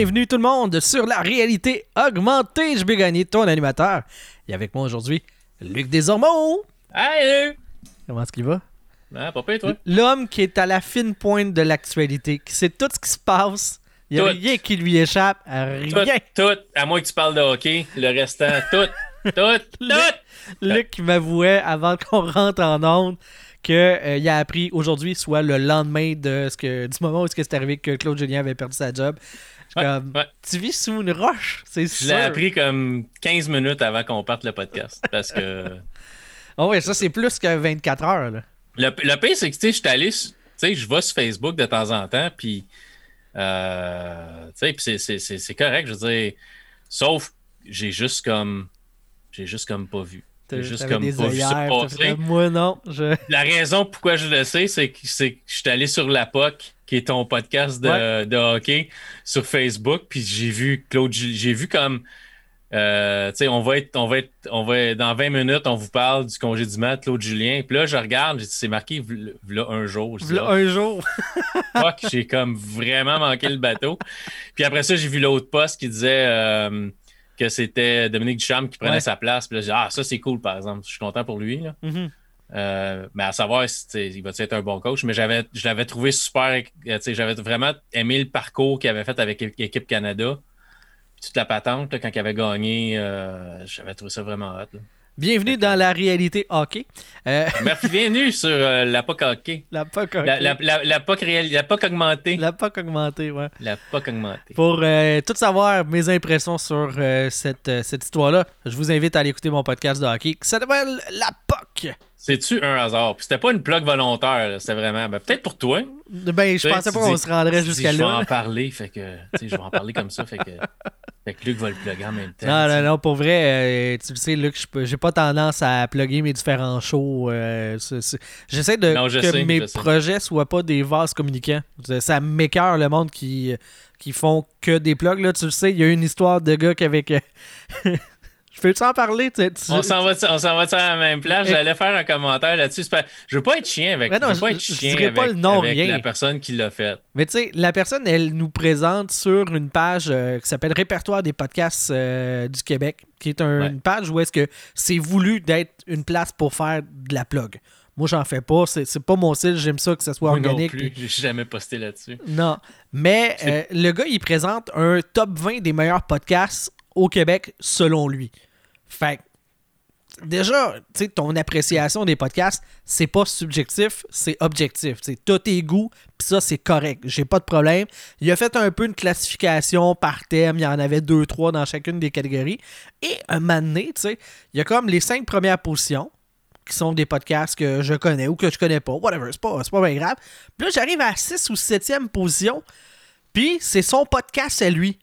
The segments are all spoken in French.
Bienvenue tout le monde sur la réalité augmentée. Je vais gagner ton animateur. Et avec moi aujourd'hui, Luc Desormeaux. Hey! Comment est-ce qu'il va? Ah, pas pire, toi. L'homme qui est à la fine pointe de l'actualité, qui sait tout ce qui se passe. Il n'y a Tout. rien qui lui échappe. Tout, Rien. tout, à moins que tu parles de hockey, le restant, tout, tout, tout. Luc m'avouait avant qu'on rentre en onde qu'il a appris aujourd'hui, soit le lendemain de ce que, du moment où ce c'est arrivé que Claude Julien avait perdu sa job. Je suis Ouais, comme, ouais. Tu vis sous une roche, c'est Je sûr. l'ai appris comme 15 minutes avant qu'on parte le podcast. Parce que Oh ouais, ça c'est plus que 24 heures. Là. le, le pire, c'est que tu sais, je suis allé, tu sais, je vais sur Facebook de temps en temps, puis euh, tu sais, c'est correct, je veux dire. Sauf, j'ai juste comme, j'ai juste comme pas vu. Juste comme des passer. fait, Moi non, je... La raison pourquoi je le sais, c'est que, c'est que je suis allé sur La POC, qui est ton podcast de, de hockey, sur Facebook, puis j'ai vu Claude, j'ai vu comme, euh, tu sais, on va être, on va être, on va dans 20 minutes, on vous parle du congédiement de Claude Julien, puis là, je regarde, c'est marqué, v'là un jour. V'là Ah, un jour. fuck, j'ai comme vraiment manqué le bateau. Puis après ça, j'ai vu l'autre poste qui disait euh, que c'était Dominique Duchamp qui prenait Ouais. sa place, puis là, j'ai dit, ah, ça, c'est cool, par exemple, je suis content pour lui, là. Mhm. Euh, mais à savoir si tu sais, il va être un bon coach, mais j'avais, je l'avais trouvé super. euh, J'avais vraiment aimé le parcours qu'il avait fait avec l'équipe Canada. Puis toute la patente, là, quand il avait gagné, euh, j'avais trouvé ça vraiment hot. là. Bienvenue dans la réalité hockey. Euh, Merci, bienvenue sur euh, la POC hockey. la POC hockey. La, la, la, la POC réel- la POC augmentée. La, La POC augmentée, ouais. POC augmentée. Pour euh, tout savoir mes impressions sur cette, cette histoire-là, je vous invite à aller écouter mon podcast de hockey qui s'appelle La POC. C'est-tu un hasard? Puis c'était pas une plug volontaire, là, c'était vraiment. ben, peut-être pour toi. Ben, je pensais pas qu'on se rendrait jusqu'à Je vais là. en parler, fait que. Tu sais, je vais en parler comme ça, fait que. Fait que Luc va le plugger en même temps. Non, non, non, pour vrai, euh, tu le sais, Luc, j'ai pas tendance à plugger mes différents shows. euh, J'essaie de Non, je que sais, mes je sais. projets soient pas des vases communicants. Ça m'écœure le monde qui, qui font que des plugs. Là, tu le sais, il y a une histoire de gars qui avec. je peux en parler? tu sais, tu- On s'en va, on s'en va à la même place? Eh. J'allais faire un commentaire là-dessus. Je veux pas être chien avec, non, je veux pas être je chien avec, pas le nom, avec rien. la personne qui l'a fait. Mais tu sais, la personne, elle nous présente sur une page euh, qui s'appelle Répertoire des podcasts euh, du Québec, qui est un- Ouais. une page où est-ce que c'est voulu d'être une place pour faire de la plug. Moi, j'en fais pas. C'est pas mon style. J'aime ça que ça soit Moi non organique. plus. puis- J'ai jamais posté là-dessus. Non. Mais euh, le gars, il présente un top 20 des meilleurs podcasts au Québec, selon lui. Fait déjà, tu sais, ton appréciation des podcasts, c'est pas subjectif, c'est objectif. Tu sais, tes goûts, pis ça, c'est correct. J'ai pas de problème. Il a fait un peu une classification par thème. Il y en avait deux, trois dans chacune des catégories. Et un moment donné, tu sais, il y a comme les cinq premières positions qui sont des podcasts que je connais ou que je connais pas. Whatever, c'est pas, pas bien grave. Puis là, j'arrive à la 6 ou 7e position. Puis c'est son podcast à lui.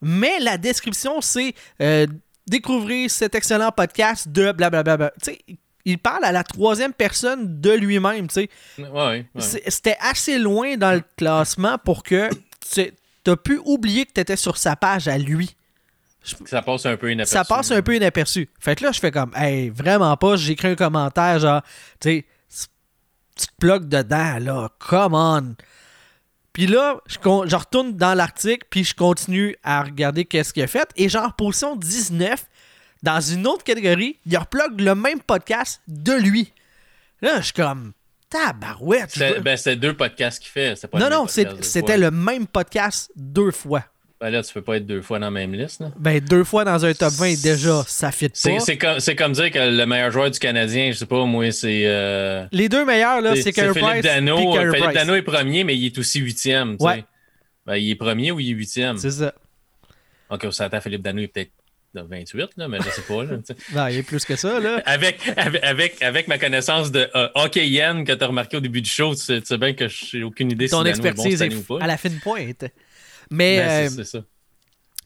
Mais la description, c'est euh, découvrir cet excellent podcast de blablabla. Tu sais, il parle à la troisième personne de lui-même, tu sais. Ouais, ouais. C'était assez loin dans le classement pour que tu as pu oublier que tu étais sur sa page à lui. Ça passe un peu inaperçu. Ça passe un peu inaperçu. Fait que là, je fais comme, hey, vraiment pas. J'écris un commentaire, genre, tu sais, c- tu te plugues dedans, là, come on. Puis là, je, retourne dans l'article, puis je continue à regarder qu'est-ce qu'il a fait. Et genre, position 19, dans une autre catégorie, il replugue le même podcast de lui. Là, je suis comme, tabarouette. C'est ben, c'est deux podcasts qu'il fait. c'est Pas non, non, c'est- c'était fois. le même podcast deux fois. Ben là, tu peux pas être deux fois dans la même liste. là. Ben, deux fois dans un top 20, déjà, ça fit pas. c'est comme, dire que le meilleur joueur du Canadien, je sais pas, moi, c'est. euh, Les deux meilleurs, là, C'est Carey Philippe Price Dano. puis Carey Philippe Price. Dano est premier, mais il est aussi huitième. tu sais. Ouais. Ben, il est premier ou il est huitième? C'est ça. Ok, on s'attend Philippe Dano est peut-être de 28, là, mais je sais pas. Là. Non, il y a plus que ça, là. avec, avec, avec, ma connaissance de euh, hockeyienne que tu as remarqué au début du show, tu sais, tu sais bien que je n'ai aucune idée Ton si Dano est bon expertise est année ou pas. à la fine pointe. Mais, Ben, euh, c'est- c'est ça.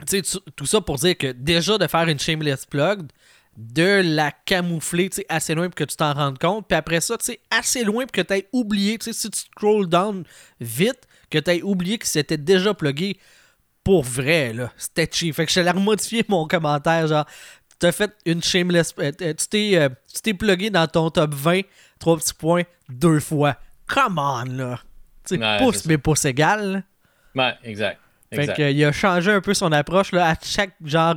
tu sais, tu- tout ça pour dire que déjà de faire une shameless plug, de la camoufler assez loin pour que tu t'en rendes compte, puis après ça, tu sais, assez loin pour que tu aies oublié, tu sais, si tu scroll down vite, que tu aies oublié que c'était déjà plugué pour vrai, là. C'était cheap. Fait que je t'ai remodifié mon commentaire, genre, t'as fait une shameless. euh, euh, tu t'es euh, tu t'es plugué dans ton top 20, trois petits points, deux fois. Come on, là. Tu sais, Ouais, pouce, mais pouce égal. là. Ouais, exact. Fait qu'il a changé un peu son approche. Là. À chaque genre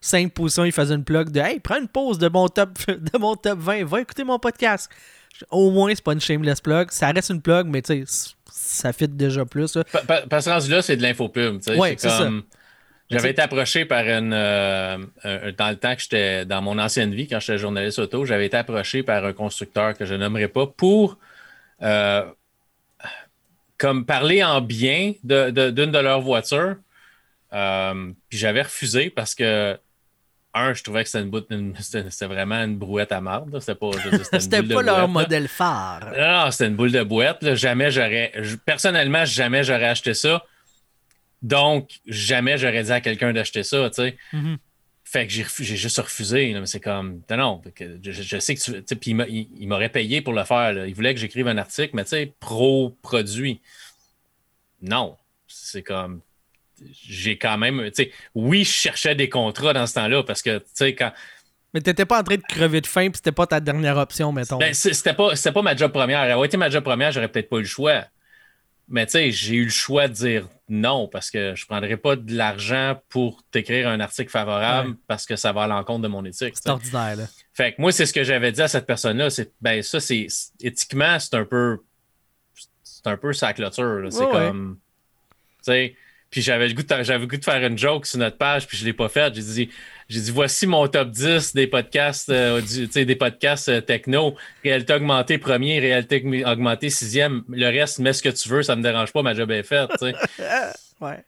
5 positions, il faisait une plug de Hey, prends une pause de mon top, de mon top 20, va écouter mon podcast. Au moins, c'est pas une shameless plug. Ça reste une plug, mais tu sais, ça fit déjà plus. Parce que rendu là, c'est de l'infopub. Ouais, c'est ça. J'avais été approché par une. Euh, dans le temps que j'étais dans mon ancienne vie, quand j'étais journaliste auto, j'avais été approché par un constructeur que je nommerai pas pour euh, comme parler en bien d'une de, leurs voitures. Euh, puis j'avais refusé parce que un, je trouvais que c'était vraiment une brouette à marde. C'était pas, c'était pas leur modèle phare. Non, c'était une boule de boîte. Jamais j'aurais. Personnellement, jamais j'aurais acheté ça. Donc, jamais j'aurais dit à quelqu'un d'acheter ça, sais. Fait que j'ai juste refusé. mais c'est comme, non, non, je, sais que tu. Puis il m'aurait payé pour le faire. Il voulait que j'écrive un article, mais tu sais, pro-produit. Non. C'est comme, j'ai quand même. Tu sais, oui, je cherchais des contrats dans ce temps-là parce que, tu sais, quand. Mais t'étais pas en train de crever de faim, puis c'était pas ta dernière option, mettons. Ben, c'était pas, pas ma job première. Elle aurait été ma job première, j'aurais peut-être pas eu le choix. Mais tu sais, j'ai eu le choix de dire non parce que je prendrais pas de l'argent pour t'écrire un article favorable parce que ça va à l'encontre de mon éthique. C'est ordinaire, là. Fait que moi, c'est ce que j'avais dit à cette personne-là. C'est, ben, ça, c'est, éthiquement, c'est un peu, c'est un peu sa clôture. C'est comme, tu sais, puis j'avais le goût de, j'avais goût de faire une joke sur notre page, puis je l'ai pas faite. J'ai dit, j'ai dit, voici mon top 10 des podcasts, euh, des podcasts euh, techno. Réalité augmentée premier, réalité augmentée sixième. Le reste, mets ce que tu veux, ça me dérange pas, ma job est faite. ouais.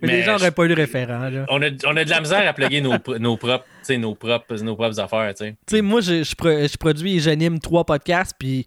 Mais, les gens n'auraient pas eu de référent. On, a, on, a, de la misère à plugger nos, nos, propres, nos, propres, nos propres affaires. Moi, je, je, je, produis et j'anime trois podcasts, puis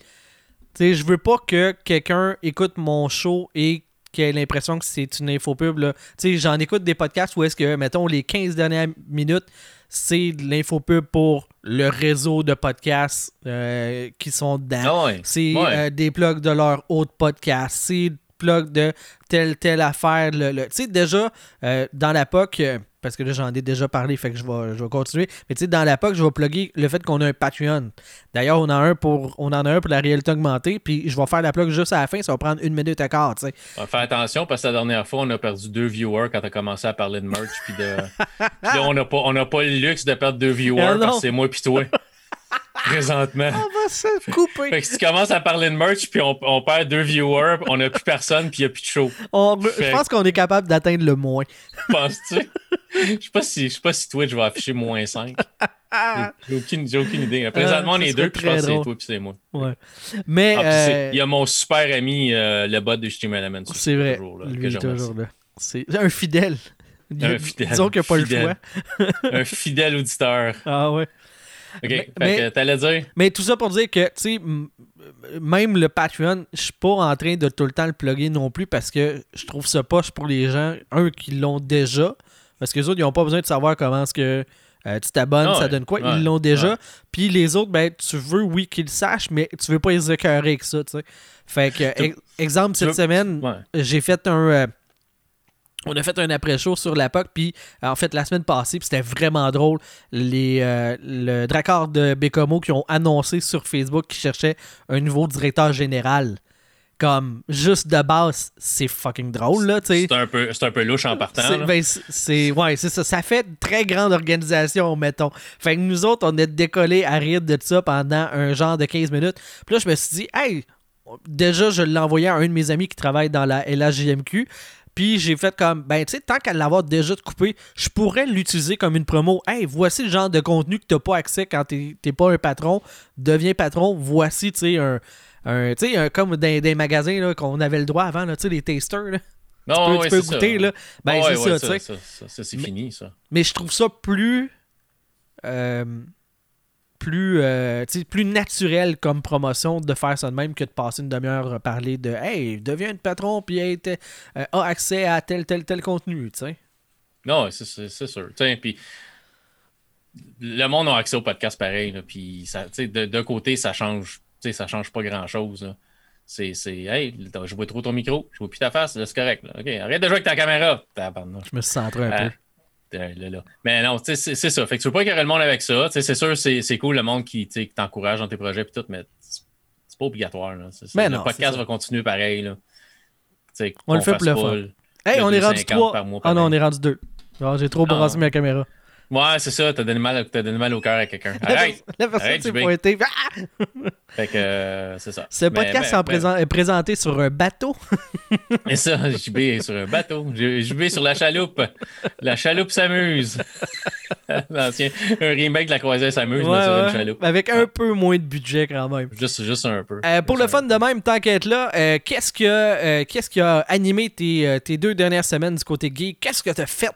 je veux pas que quelqu'un écoute mon show et qui a l'impression que c'est une infopub. Tu sais, j'en écoute des podcasts où est-ce que, mettons, les 15 dernières minutes, c'est de l'infopub pour le réseau de podcasts euh, qui sont dedans. Ah c'est euh, des plugs de leur autre podcast. C'est plug de telle, telle affaire. Le, Tu sais, déjà, euh, dans la POC, parce que là, j'en ai déjà parlé, fait que je vais, je vais continuer. Mais tu sais, dans la POC, je vais plugger le fait qu'on a un Patreon. D'ailleurs, on, a un pour, on en a un pour la réalité augmentée, puis je vais faire la plug juste à la fin, ça va prendre une minute à quart, tu sais. Fais attention, parce que la dernière fois, on a perdu deux viewers quand tu as commencé à parler de merch, puis de... là, on n'a pas, pas le luxe de perdre deux viewers, ah parce que c'est moi puis toi. présentement. On va se couper. Fait que si tu commences à parler de merch, puis on, perd deux viewers, on n'a plus personne, puis il n'y a plus de show. Je pense qu'on est capable d'atteindre le moins. Penses-tu? Je sais pas si, je sais pas si Twitch va afficher moins 5. J'ai aucune, aucune idée. Présentement, on est deux, puis je pense que c'est toi puis c'est moi. Ouais. Mais. Ah, euh, il y a mon super ami, euh, le bot de Stream Element. C'est vrai. Toujours, là, Lui, toujours là. C'est un fidèle. Un fidèle. Disons qu'il n'y a pas le choix. un fidèle auditeur. Ah ouais. OK. Mais, t'allais dire? Mais tout ça pour dire que, tu sais, même le Patreon, je suis pas en train de tout le temps le plugger non plus parce que je trouve ça poche pour les gens, un, qui l'ont déjà. Parce que les autres, ils n'ont pas besoin de savoir comment est-ce que euh, tu t'abonnes, ah ça donne quoi? ils l'ont déjà. Puis les autres, ben, tu veux, oui, qu'ils le sachent, mais tu veux pas les écœurer avec ça, tu sais. Fait que, exemple, cette semaine, j'ai fait un. Euh, on a fait un après-show sur la POC, puis en fait, la semaine passée, puis c'était vraiment drôle. Les, euh, le Dracard de Bécomo qui ont annoncé sur Facebook qu'ils cherchaient un nouveau directeur général. Comme, juste de base, c'est fucking drôle, là, tu sais. C'est un, peu, un peu louche en partant. Ben, c'est, ouais, c'est ça. Ça fait une très grande organisation, mettons. Fait que nous autres, on est décollés à rire de ça pendant un genre de 15 minutes. Puis là, je me suis dit, hey, déjà, je l'ai envoyé à un de mes amis qui travaille dans la LHJMQ. Puis j'ai fait comme, ben tu sais, tant qu'à l'avoir déjà coupé, je pourrais l'utiliser comme une promo. Hey, voici le genre de contenu que tu n'as pas accès quand tu n'es pas un patron. Deviens patron. Voici, tu sais, un, un, un, comme dans des magasins qu'on avait le droit avant, tu sais, les tasters. Là. Non, tu peux, goûter, là. Ben, c'est ça, tu sais. Ça, c'est fini, ça. Mais je trouve ça plus. Euh, plus, euh, plus naturel comme promotion de faire ça de même que de passer une demi-heure à parler de Hey, deviens un patron puis hey, euh, a accès à tel, tel, tel contenu, tu sais. Non, c'est sûr. Puis le monde a accès au podcast pareil, puis d'un côté, ça change, ça change pas grand-chose. C'est, hey, je vois trop ton micro, je vois plus ta face, c'est correct. OK, arrête de jouer avec ta caméra. Je me suis centré un peu. Ah. Mais non, c'est ça. Fait que tu veux pas ait le monde avec ça. C'est sûr, c'est cool le monde qui, t'encourage dans tes projets et tout, mais c'est pas obligatoire. Là. le podcast va continuer pareil. Là. on le fait pour le fun. Hey, de on est rendu 2,50 trois. par mois, Ah non, on est rendu deux. Alors, J'ai trop Ah. brassé ma caméra. Ouais, c'est ça, t'as donné, mal, t'as donné mal au cœur à quelqu'un. La Arrête! personne- La personne Arrête, s'est pointée. Ah! Fait que euh, c'est ça. Ce Mais- podcast mais- est présent- est présenté sur un bateau. Et ça, JB est sur un bateau. JB sur la chaloupe. La chaloupe s'amuse. L'ancien, un remake de la croisière s'amuse, mais Ouais, sur une chaloupe. Avec un peu moins de budget quand même. Juste, juste un peu. Euh, pour le Juste fun de même, tant qu'être là, euh, qu'est-ce que qu'est-ce qui a animé tes, tes deux dernières semaines du côté geek? Qu'est-ce que tu as fait?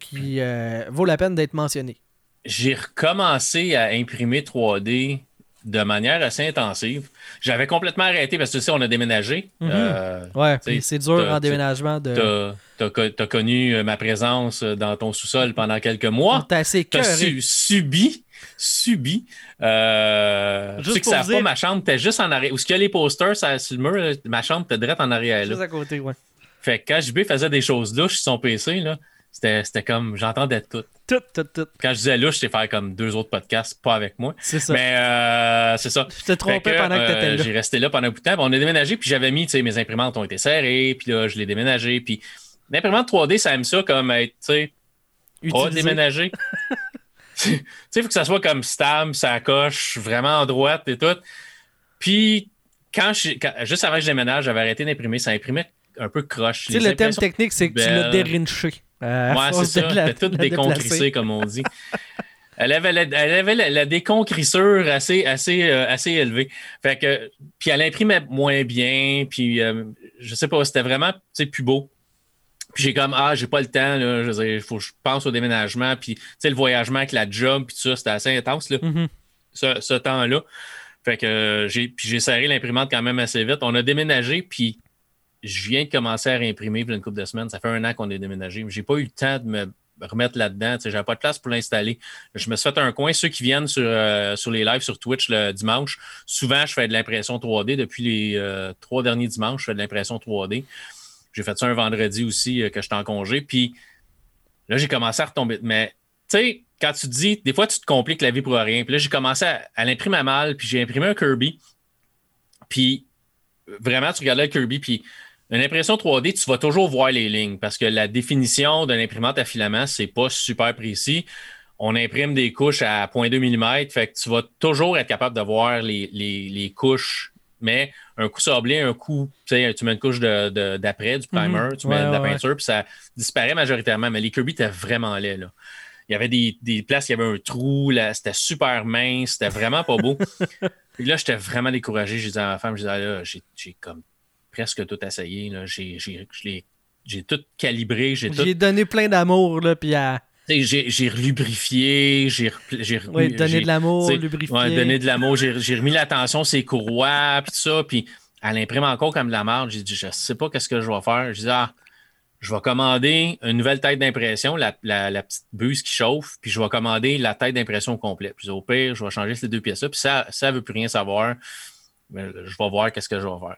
Qui euh, vaut la peine d'être mentionné? j'ai recommencé à imprimer 3D de manière assez intensive. J'avais complètement arrêté parce que tu sais, on a déménagé. Mhm. Euh, Ouais, c'est dur en déménagement de. t'as, t'as connu euh, ma présence euh, dans ton sous-sol pendant quelques mois. Assez T'as cœuré. su- subi, subi. Euh, tu Juste sais que ça dire- pas, ma chambre, t'es juste en arrière. Où est-ce qu'il y a les posters ça, sur le mur? ma chambre, t'es direct en arrière. Là. Juste à côté, ouais. Fait que quand JB faisait des choses louches sur son PC, là, c'était, comme, j'entendais tout. Tout, tout, tout. Quand je disais louche, c'est faire comme deux autres podcasts, pas avec moi. C'est ça. Mais euh, c'est ça. Je t'ai trompé que, pendant que euh, t'étais là. J'ai resté là pendant un bout de temps. On a déménagé, puis j'avais mis, tu sais, mes imprimantes ont été serrées, puis là, je l'ai déménagé. Puis l'imprimante 3D, ça aime ça comme être, tu sais, pas déménagé. tu sais, il faut que ça soit comme stable, ça coche, vraiment en droite et tout. Puis, quand je, quand- juste avant que je déménage, j'avais arrêté d'imprimer. Ça imprimait un peu croche. Tu sais, le thème technique, c'est que tu l'as dérinché. Euh, Ouais, c'est ça. C'était tout déconcrissé, comme on dit. Elle avait la, elle avait la, la déconcrissure assez, assez, euh, assez élevée. Fait que, puis elle imprimait moins bien, puis euh, je sais pas, c'était vraiment, sais, plus beau. Puis j'ai comme, ah, j'ai pas le temps, là, je faut que je pense au déménagement, puis sais, le voyagement avec la job, puis tout ça, c'était assez intense, là, Mhm. ce, ce temps-là. Fait que j'ai, puis j'ai serré l'imprimante quand même assez vite. On a déménagé, puis je viens de commencer à réimprimer une couple de semaines. Ça fait un an qu'on est déménagé. J'ai pas eu le temps de me remettre là-dedans. Sais, J'avais pas de place pour l'installer. Je me suis fait un coin. Ceux qui viennent sur, euh, sur les lives sur Twitch le dimanche, souvent, je fais de l'impression 3D. Depuis les euh, trois derniers dimanches, je fais de l'impression 3D. J'ai fait ça un vendredi aussi euh, que j'étais en congé. Puis là, j'ai commencé à retomber. Mais tu sais, quand tu te dis, des fois, tu te compliques la vie pour rien. Puis là, j'ai commencé à, à l'imprimer à mal. Puis j'ai imprimé un Kirby. Puis vraiment, tu regardais le Kirby. Puis une impression 3D, tu vas toujours voir les lignes parce que la définition de l'imprimante à filament, c'est pas super précis. On imprime des couches à 0.2 mm, fait que tu vas toujours être capable de voir les, les- les couches, mais un coup sablé, un coup, tu sais, tu mets une couche de- de- d'après, du primer, Mhm. tu mets Ouais, de la ouais, peinture, puis ça disparaît majoritairement. Mais les Kirby étaient vraiment laids, là. Il y avait des, des places, il y avait un trou, là, c'était super mince, c'était vraiment pas beau. Puis là, j'étais vraiment découragé. J'ai dit à ma femme, je disais, ah, là, j'ai j'ai comme presque tout essayé. là. J'ai j'ai- je l'ai- j'ai tout calibré, j'ai tout. J'ai donné plein d'amour, là, puis à J'ai j'ai relubrifié, j'ai donner j'ai- de l'amour, lubrifier. Ouais, donner de l'amour. J'ai j'ai remis l'attention ses courroies, puis ça. Puis elle imprime encore comme de la merde. J'ai dit, je sais pas qu'est-ce que je vais faire. J'ai dit, ah, je vais commander une nouvelle tête d'impression, la, la- la petite buse qui chauffe, puis je vais commander la tête d'impression au complet. Puis au pire, je vais changer ces deux pièces-là. Puis ça, ça veut plus rien savoir. Ben, je vais voir qu'est-ce que je vais faire.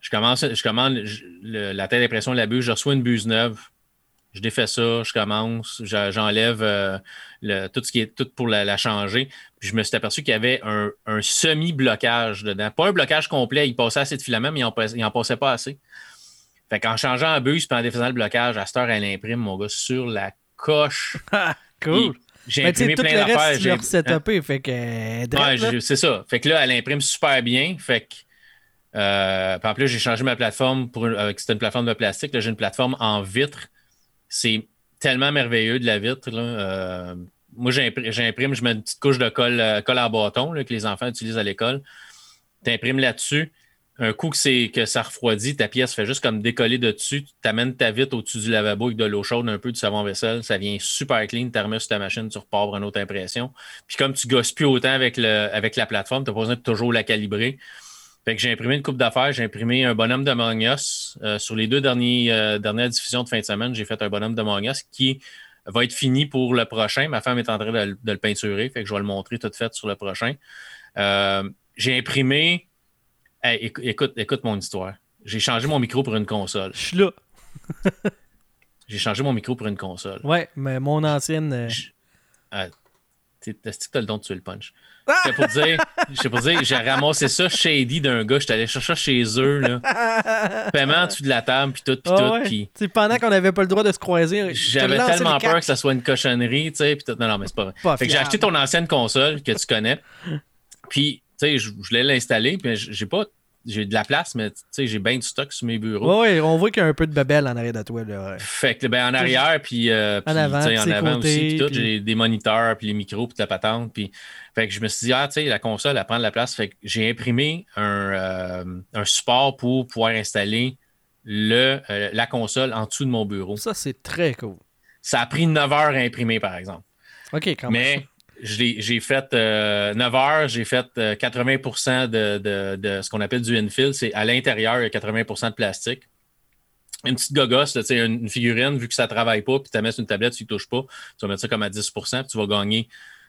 Je commence, je commande je- le- la tête d'impression de la buse, je reçois une buse neuve. Je défais ça, je commence, je- j'enlève euh, le- tout ce qui est tout pour la, la changer. Puis je me suis aperçu qu'il y avait un, un semi-blocage dedans. Pas un blocage complet, il passait assez de filaments, mais il en, passe- il en passait pas assez. Fait qu'en changeant en bus puis en défaisant le blocage, à cette heure, elle imprime, mon gars, sur la coche. cool. J'ai imprimé tout plein le d'affaires. j'ai- setupé, fait que. euh, Ouais, c'est ça. Fait que là, elle imprime super bien. Fait que. Euh, puis en plus, j'ai changé ma plateforme pour c'était une plateforme de plastique. Là, j'ai une plateforme en vitre. C'est tellement merveilleux de la vitre. Euh, moi, j'impr- j'imprime, je mets une petite couche de colle, euh, colle à bâton que les enfants utilisent à l'école. Tu imprimes là-dessus. Un coup que, c'est, que ça refroidit, ta pièce fait juste comme décoller de dessus. Tu amènes ta vitre au-dessus du lavabo avec de l'eau chaude, un peu du savon-vaisselle. Ça vient super clean. Tu remets sur ta machine, tu repars pour une autre impression. Puis comme tu gosses plus autant avec, le, avec la plateforme, tu n'as pas besoin de toujours la calibrer. Fait que j'ai imprimé une coupe d'affaires, j'ai imprimé un bonhomme de Us. Euh, sur les deux derniers, euh, dernières diffusions de fin de semaine, j'ai fait un bonhomme de Us qui va être fini pour le prochain. Ma femme est en train de, le- de le peinturer, fait que je vais le montrer tout fait sur le prochain. Euh, j'ai imprimé. Hey, écoute, écoute mon histoire. J'ai changé mon micro pour une console. Je suis là. J'ai changé mon micro pour une console. Ouais, mais mon ancienne. Je- que t'as le don de tuer le punch? C'est pour dire, pour dire, j'ai ramassé ça shady d'un gars, j'étais allé chercher chez eux, là. Paiement dessus de la table, puis tout, puis Ah tout. Puis C'est pendant qu'on n'avait pas le droit de se croiser. j'avais tellement peur que ça soit une cochonnerie, tu sais, puis tout. Non, non, mais c'est pas vrai. Pas fait que j'ai acheté ton ancienne console que tu connais. Puis, tu sais, je je voulais l'installer, puis j'ai pas. J'ai de la place, mais tu sais, j'ai bien du stock sur mes bureaux. Ouais, on voit qu'il y a un peu de bebelle en arrière de toi. Là. Fait que ben, en arrière, puis euh, puis, avant, en avant côtés, aussi, puis j'ai des moniteurs, puis les micros, puis la patente. Puis, fait que je me suis dit, ah, tu sais, la console, elle prend de la place. Fait que j'ai imprimé un, euh, un support pour pouvoir installer le, euh, la console en dessous de mon bureau. Ça, c'est très cool. Ça a pris 9 heures à imprimer, par exemple. OK, quand même. Mais j'ai fait euh, 9 heures, j'ai fait euh, 80 de, de- de ce qu'on appelle du infill. C'est à l'intérieur, il y a 80% de plastique. Une petite gogosse, là, une, une figurine, vu que ça ne travaille pas, puis tu la mets sur une tablette, tu ne touches pas, tu vas mettre ça comme à 10% puis tu vas gagner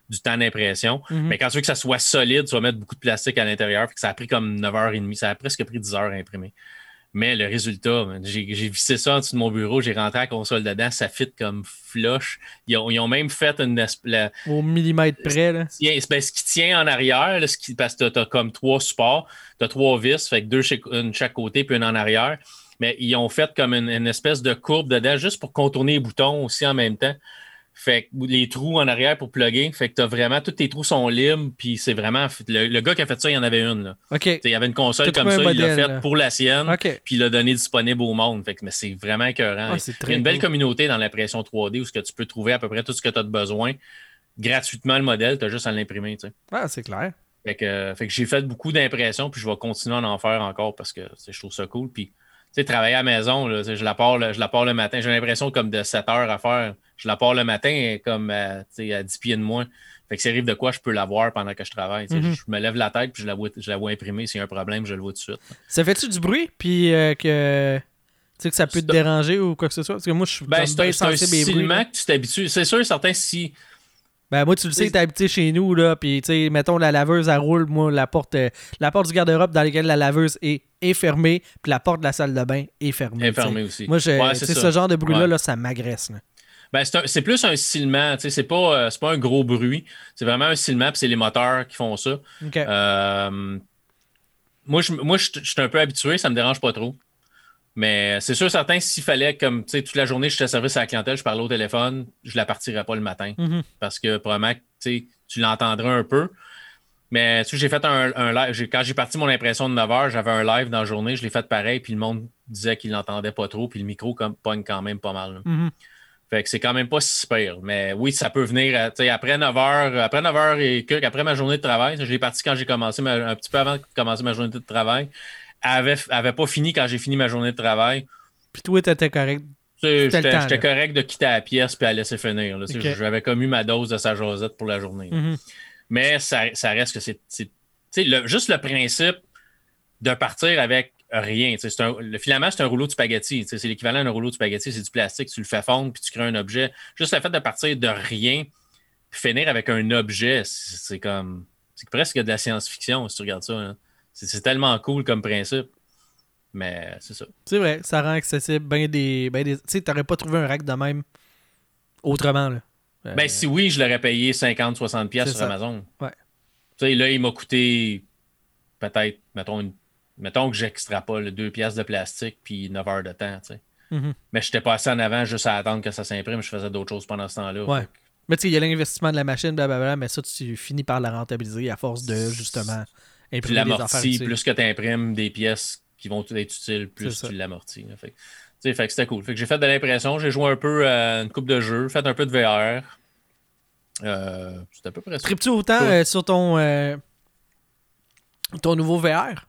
du temps d'impression. Mhm. Mais quand tu veux que ça soit solide, tu vas mettre beaucoup de plastique à l'intérieur. Fait que ça a pris comme 9h30. Ça a presque pris 10 heures à imprimer. Mais le résultat, j'ai vissé ça en dessous de mon bureau, j'ai rentré la console dedans, ça fit comme flush. Ils ont, ils ont même fait une, la- Au millimètre près. Là. tient- ben, ce qui tient en arrière, là, ce qui- parce que tu as, comme trois supports, tu as trois vis, fait que deux une de chaque côté, puis une en arrière. Mais ils ont fait comme une, une espèce de courbe dedans, juste pour contourner les boutons aussi en même temps. Fait que les trous en arrière pour plugger. Fait que tu vraiment, tous tes trous sont libres, puis c'est vraiment. Le, le gars qui a fait ça, il y en avait une. Là. OK. T'sais, Il y avait une console T'as comme ça, il l'a faite pour la sienne, OK. puis il l'a donné disponible au monde. Fait que, mais c'est vraiment écœurant. C'est il y a une belle cool. communauté dans l'impression 3D où ce que tu peux trouver à peu près tout ce que tu as de besoin gratuitement le modèle, tu as juste à l'imprimer. tu sais. Ah, c'est clair. Fait que, euh, fait que j'ai fait beaucoup d'impressions, puis je vais continuer à en faire encore parce que je trouve ça cool. Puis, tu sais, travailler à la maison, là, je, la pars je la pars le matin. J'ai l'impression comme de 7 heures à faire. Je la pars le matin est comme à, tu sais, à 10 pieds de moi. Fait que s'il arrive de quoi, je peux la voir pendant que je travaille. Mhm. Je me lève la tête, puis je la vois, je la vois imprimer. S'il y a un problème, je le vois tout de suite. Ça fait-tu du bruit? Puis euh, que. Tu sais que ça peut te déranger ou quoi que ce soit? Parce que moi, je suis Ben, bien un, bruits. que tu t'habitues. C'est sûr, certain, si. Ben, moi, tu le sais, t'es habité chez nous, là. Puis, tu sais, mettons, la laveuse, elle roule. Moi, la porte, euh, la porte du garde-robe dans laquelle la laveuse est, est fermée. Puis la porte de la salle de bain est fermée. Informé tu aussi. Moi, Ouais, c'est ce genre de bruit-là, Ouais. là, ça m'agresse. Ben, c'est plus un silement, tu sais, c'est pas, euh, pas un gros bruit. C'est vraiment un silement, puis c'est les moteurs qui font ça. Euh, moi, je, moi, je, je suis un peu habitué, ça me dérange pas trop. Mais c'est sûr, certain, s'il fallait, comme, tu sais, toute la journée, je suis à service à la clientèle, je parlais au téléphone, je la partirais pas le matin. Mhm. Parce que, probablement, tu l'entendrais un peu. Mais, tu j'ai fait un, un live. Quand j'ai parti mon impression de 9 h, j'avais un live dans la journée, je l'ai fait pareil, puis le monde disait qu'il l'entendait pas trop, puis le micro comme, pogne quand même pas mal. Fait que c'est quand même pas si pire. Mais oui, ça peut venir après 9 heures, après 9 heures et que, après ma journée de travail. Je l'ai parti quand j'ai commencé, ma- un petit peu avant de commencer ma journée de travail. Elle avait, elle avait pas fini quand j'ai fini ma journée de travail. Puis toi, t'étais correct. J'étais correct de quitter la pièce puis à laisser finir. J'avais comme eu ma dose de sa Josette pour la journée. Mhm. Mais ça, ça reste que c'est. juste le principe de partir avec rien. un- le filament, c'est un rouleau de spaghetti. C'est l'équivalent d'un rouleau de spaghetti. C'est du plastique. Tu le fais fondre puis tu crées un objet. Juste le fait de partir de rien puis finir avec un objet, c'est comme. C'est presque de la science-fiction si tu regardes ça. hein. C'est tellement cool comme principe. Mais c'est ça. C'est vrai, ça rend accessible ben des. Ben des tu sais, t'aurais pas trouvé un rack de même autrement, là. Euh, Ben, si oui, je l'aurais payé 50-60$ piastres C'est sur ça. Amazon. Ouais. Tu sais, là, il m'a coûté peut-être, mettons, une- mettons que j'extrapole 2 piastres de plastique puis 9 heures de temps, tu sais. mhm. Mais j'étais passé en avant juste à attendre que ça s'imprime. Je faisais d'autres choses pendant ce temps-là. Ouais. Fait Mais tu sais, il y a l'investissement de la machine, blablabla, mais ça, tu finis par la rentabiliser à force de, justement, imprimer des affaires. l'amorti, tu sais. plus que tu imprimes des pièces qui vont être utiles, plus tu l'amortis. Fait, que- tu sais, fait que c'était cool. Fait que j'ai fait de l'impression, j'ai joué un peu à une coupe de jeux, fait un peu de VR. Euh, c'était à peu près ça. Tripes-tu autant Cool. euh, sur ton, euh, ton nouveau VR?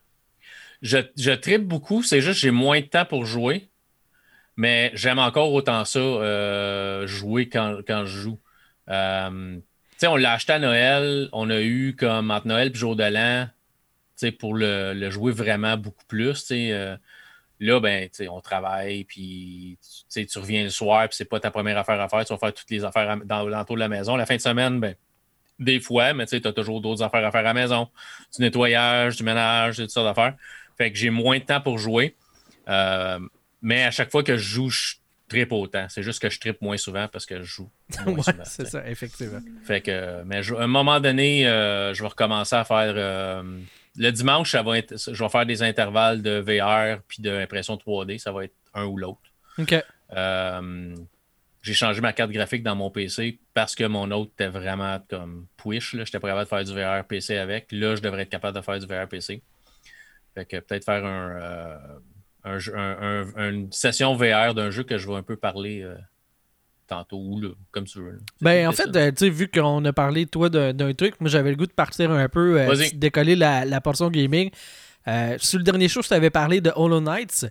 Je, je tripe beaucoup, c'est juste que j'ai moins de temps pour jouer, mais j'aime encore autant ça, euh, jouer quand, quand je joue. Euh, on l'a acheté à Noël, on a eu comme entre Noël et jour de l'an, pour le, jouer vraiment beaucoup plus. euh, là, ben, on travaille, puis tu reviens le soir, puis c'est pas ta première affaire à faire, tu vas faire toutes les affaires à- dans l'entour de la maison. La fin de semaine, ben, des fois, mais tu as toujours d'autres affaires à faire à la maison. Du nettoyage, du ménage, toutes sortes d'affaires. Fait que j'ai moins de temps pour jouer. Euh, mais à chaque fois que je joue, je tripe autant. C'est juste que je tripe moins souvent parce que je joue moins Ouais, souvent. c'est ça, effectivement. Fait que, mais je- à un moment donné, euh, je vais recommencer à faire. euh, le dimanche, ça va être, je vais faire des intervalles de VR puis d'impression 3D. Ça va être un ou l'autre. OK. J'ai changé ma carte graphique dans mon PC parce que mon autre était vraiment comme push. Je n'étais pas capable de faire du VR PC avec. Là, je devrais être capable de faire du VR PC. Fait que peut-être faire un, euh, un jeu- un- un- une session VR d'un jeu que je vais un peu parler euh, tantôt ou là, comme tu veux. Ben, en fait, euh, tu sais, vu qu'on a parlé, toi, d'un truc, moi, j'avais le goût de partir un peu, décoller la, la portion gaming. Sur le dernier show, je t'avais parlé de Hollow Knights.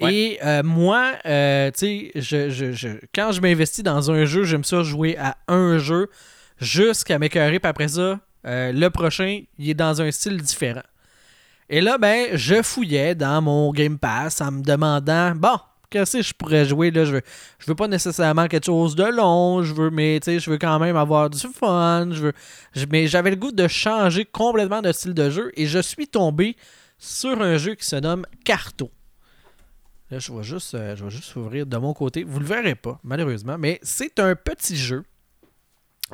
Ouais. Et euh, moi, euh, tu sais, je, je- je- quand je m'investis dans un jeu, j'aime ça jouer à un jeu jusqu'à m'écœurer. Puis après ça, euh, le prochain, il est dans un style différent. Et là, ben, je fouillais dans mon Game Pass en me demandant, bon, qu'est-ce que je pourrais jouer là? Je veux, je veux pas nécessairement quelque chose de long, je veux, mais tu sais, je veux quand même avoir du fun. Je veux, mais j'avais le goût de changer complètement de style de jeu et je suis tombé sur un jeu qui se nomme Carto. Là, je vais juste, euh, je juste ouvrir de mon côté. Vous le verrez pas, malheureusement, mais c'est un petit jeu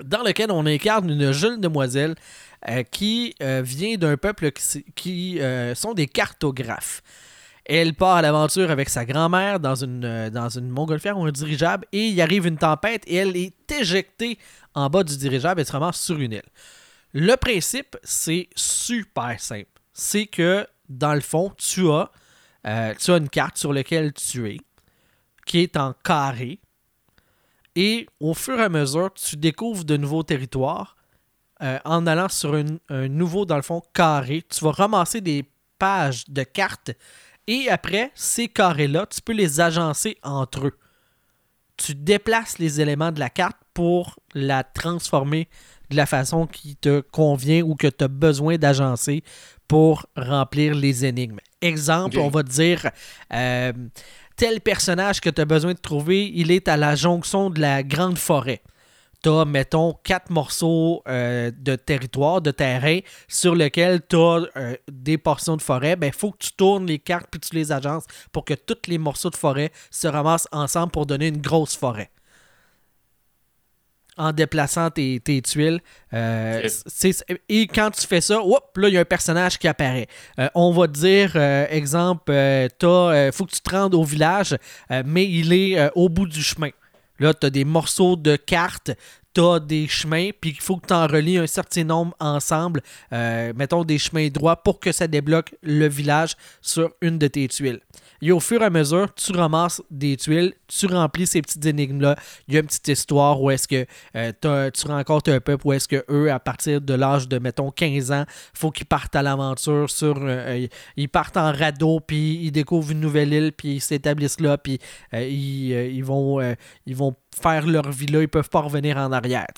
dans lequel on incarne une jeune demoiselle euh, qui euh, vient d'un peuple qui, euh, sont des cartographes. Elle part à l'aventure avec sa grand-mère dans une, dans montgolfière ou un dirigeable et il arrive une tempête et elle est éjectée en bas du dirigeable et se ramasse sur une île. Le principe, c'est super simple. C'est que, dans le fond, tu as, tu as une carte sur laquelle tu es, qui est en carré, et au fur et à mesure, tu découvres de nouveaux territoires euh, en allant sur un, un nouveau, dans le fond, carré. Tu vas ramasser des pages de cartes et après, ces carrés-là, tu peux les agencer entre eux. Tu déplaces les éléments de la carte pour la transformer de la façon qui te convient ou que tu as besoin d'agencer pour remplir les énigmes. Exemple, on va te dire euh, tel personnage que tu as besoin de trouver, il est à la jonction de la grande forêt. Tu as, mettons, quatre morceaux euh, de territoire, de terrain, sur lequel tu as des portions de forêt. Il faut que tu tournes les cartes puis tu les agences pour que tous les morceaux de forêt se ramassent ensemble pour donner une grosse forêt en déplaçant tes, tes tuiles. Euh, c'est- et quand tu fais ça, hop, là, il y a un personnage qui apparaît. Euh, on va te dire, euh, exemple, il faut que tu te rendes au village, euh, mais il est euh, au bout du chemin. Là, tu as des morceaux de cartes, tu as des chemins, puis il faut que tu en relis un certain nombre ensemble, euh, mettons des chemins droits, pour que ça débloque le village sur une de tes tuiles. Et au fur et à mesure, tu ramasses des tuiles, tu remplis ces petites énigmes-là. Il y a une petite histoire où est-ce que euh, tu rencontres un peuple, où est-ce que eux, à partir de l'âge de, mettons, 15 ans, faut qu'ils partent à l'aventure sur... euh, ils partent en radeau, puis ils découvrent une nouvelle île, puis ils s'établissent là, puis euh, ils, euh, ils vont, euh, ils vont faire leur vie là, ils peuvent pas revenir en arrière.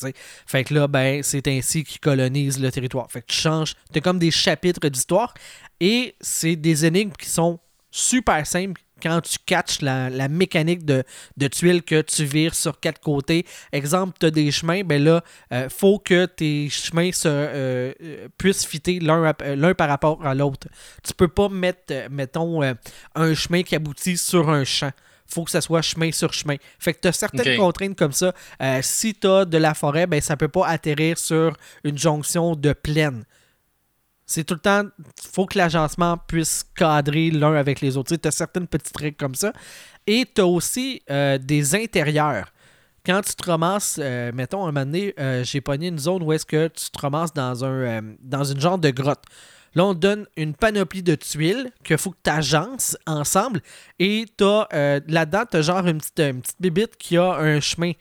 Fait que là, ben, c'est ainsi qu'ils colonisent le territoire. Fait que tu changes, t'as comme des chapitres d'histoire, et c'est des énigmes qui sont super simples quand tu catches la, la mécanique de, de tuiles que tu vires sur quatre côtés. Exemple, tu as des chemins, ben là, euh, faut que tes chemins se, euh, euh, puissent fitter l'un euh, l'un par rapport à l'autre. Tu peux pas mettre, mettons, euh, un chemin qui aboutit sur un champ. Faut que ça soit chemin sur chemin. Fait que tu as certaines contraintes comme ça. Euh, si tu as de la forêt, ben ça peut pas atterrir sur une jonction de plaine. C'est tout le temps, faut que l'agencement puisse cadrer l'un avec les autres. Tu as certaines petites règles comme ça. Et tu as aussi euh, des intérieurs. Quand tu te ramasses, euh, mettons, un moment donné, euh, j'ai pogné une zone où est-ce que tu te ramasses dans, un, euh, dans une genre de grotte. Là, on te donne une panoplie de tuiles qu'il faut que tu agences ensemble. Et t'as, euh, là-dedans, tu as genre une petite, une petite bibite qui a un chemin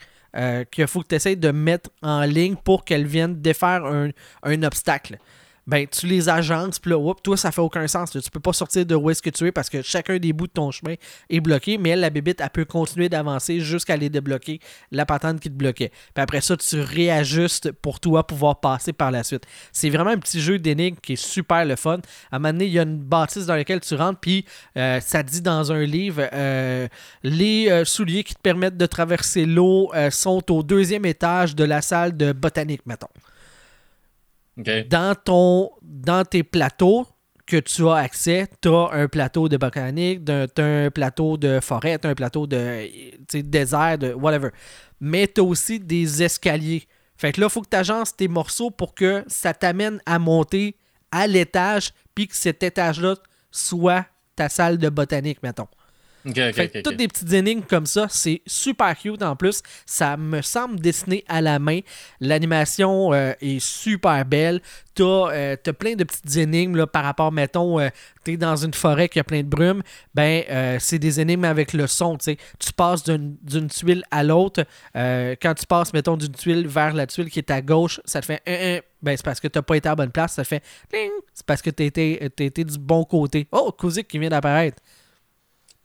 qu'il faut que tu essaies de mettre en ligne pour qu'elle vienne défaire un, un obstacle. Ben, tu les agences, puis là, oups, toi, ça fait aucun sens. là. Tu peux pas sortir de où est-ce que tu es parce que chacun des bouts de ton chemin est bloqué, mais elle, la bébite, elle peut continuer d'avancer jusqu'à aller débloquer la patente qui te bloquait. Puis après ça, tu réajustes pour toi pouvoir passer par la suite. C'est vraiment un petit jeu d'énigmes qui est super le fun. À un moment donné, il y a une bâtisse dans laquelle tu rentres, puis euh, ça dit dans un livre euh, les euh, souliers qui te permettent de traverser l'eau sont au deuxième étage de la salle de botanique, mettons Dans ton dans tes plateaux, que tu as accès, tu as un plateau de botanique, tu as un plateau de forêt, tu as un plateau de désert, de whatever. Mais tu as aussi des escaliers. Fait que là, il faut que tu agences tes morceaux pour que ça t'amène à monter à l'étage, puis que cet étage-là soit ta salle de botanique, mettons. Fait toutes des petites énigmes comme ça, c'est super cute en plus. Ça me semble dessiné à la main. L'animation euh, est super belle. T'as euh, as plein de petites énigmes là, par rapport, mettons, euh, t'es dans une forêt qui a plein de brume, ben c'est des énigmes avec le son. Tu passes d'une tuile à l'autre. quand tu passes, mettons, d'une tuile vers la tuile qui est à gauche, ça te fait un, un ben c'est parce que t'as pas été à la bonne place, ça fait c'est parce que t'as été, été, du bon côté. Oh, Kouzik qui vient d'apparaître.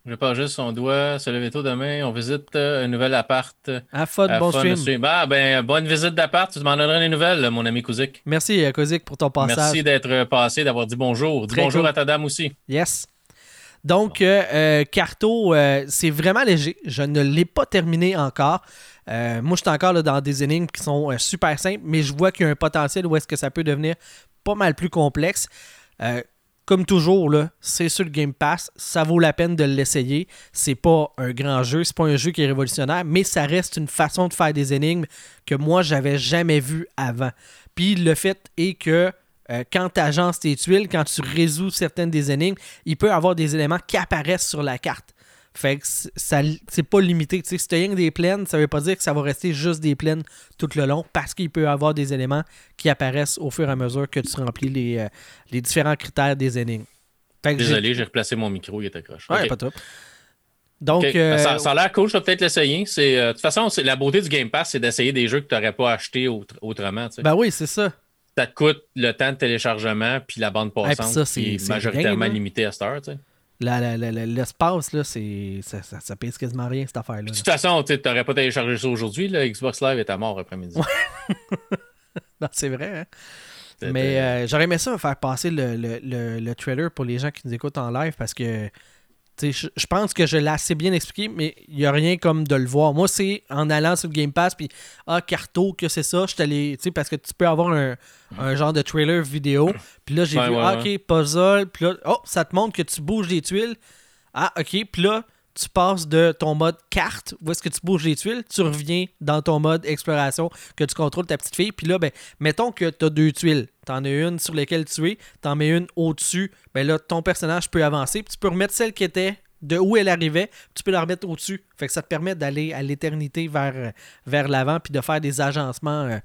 Je pas juste son doigt, se lever tôt demain, on visite euh, un nouvel appart. À fun, bon stream. Bah, ben, bonne visite d'appart, tu m'en donneras des nouvelles, mon ami Kouzik. Merci euh, Kouzik pour ton passage. Merci d'être passé, d'avoir dit bonjour. Dis bonjour à ta dame aussi. Yes. Donc, euh, Carto, c'est vraiment léger. Je ne l'ai pas terminé encore. moi, je suis encore dans des énigmes qui sont super simples, mais je vois qu'il y a un potentiel où est-ce que ça peut devenir pas mal plus complexe comme toujours, c'est sur le Game Pass. Ça vaut la peine de l'essayer. C'est pas un grand jeu, c'est pas un jeu qui est révolutionnaire, mais ça reste une façon de faire des énigmes que moi, j'avais jamais vu avant. Puis le fait est que euh, quand tu agences tes tuiles, quand tu résous certaines des énigmes, il peut y avoir des éléments qui apparaissent sur la carte. Fait que c'est pas limité. si tu as des plaines, ça veut pas dire que ça va rester juste des plaines tout le long parce qu'il peut y avoir des éléments qui apparaissent au fur et à mesure que tu remplis les, euh, les différents critères des énigmes. Désolé, j'ai replacé mon micro, il est accroché. Ouais, pas top. Donc, euh, ça, a l'air cool, je vais peut-être l'essayer. Euh, de toute façon, la beauté du Game Pass, c'est d'essayer des jeux que tu n'aurais pas achetés autrement. Ben oui, c'est ça. Ça te coûte le temps de téléchargement puis la bande passante qui est, majoritairement limitée à cette heure. L'espace, là, c'est, ça, ça, pèse quasiment rien, cette affaire-là. De toute façon, tu n'aurais pas téléchargé ça aujourd'hui. Xbox Live est à mort après-midi. non, c'est vrai. Hein? Mais euh, j'aurais aimé ça faire passer le, le, le, trailer pour les gens qui nous écoutent en live parce que je pense que je l'ai assez bien expliqué, mais il n'y a rien comme de le voir. Moi, c'est en allant sur le Game Pass, puis ah, Carto, que c'est ça, je t'allais, tu sais, parce que tu peux avoir un, genre de trailer vidéo. Puis là, j'ai vu, ah, ok, puzzle, puis là, oh, ça te montre que tu bouges des tuiles. Ah, ok, puis là, tu passes de ton mode carte, où est-ce que tu bouges les tuiles, tu reviens dans ton mode exploration, que tu contrôles ta petite fille. Puis là, ben, mettons que tu as deux tuiles. Tu en as une sur laquelle tu es, tu en mets une au-dessus. Ben là, ton personnage peut avancer. Puis tu peux remettre celle qui était de où elle arrivait, tu peux la remettre au-dessus. Fait que ça te permet d'aller à l'éternité vers, vers l'avant, puis de faire des agencements, euh,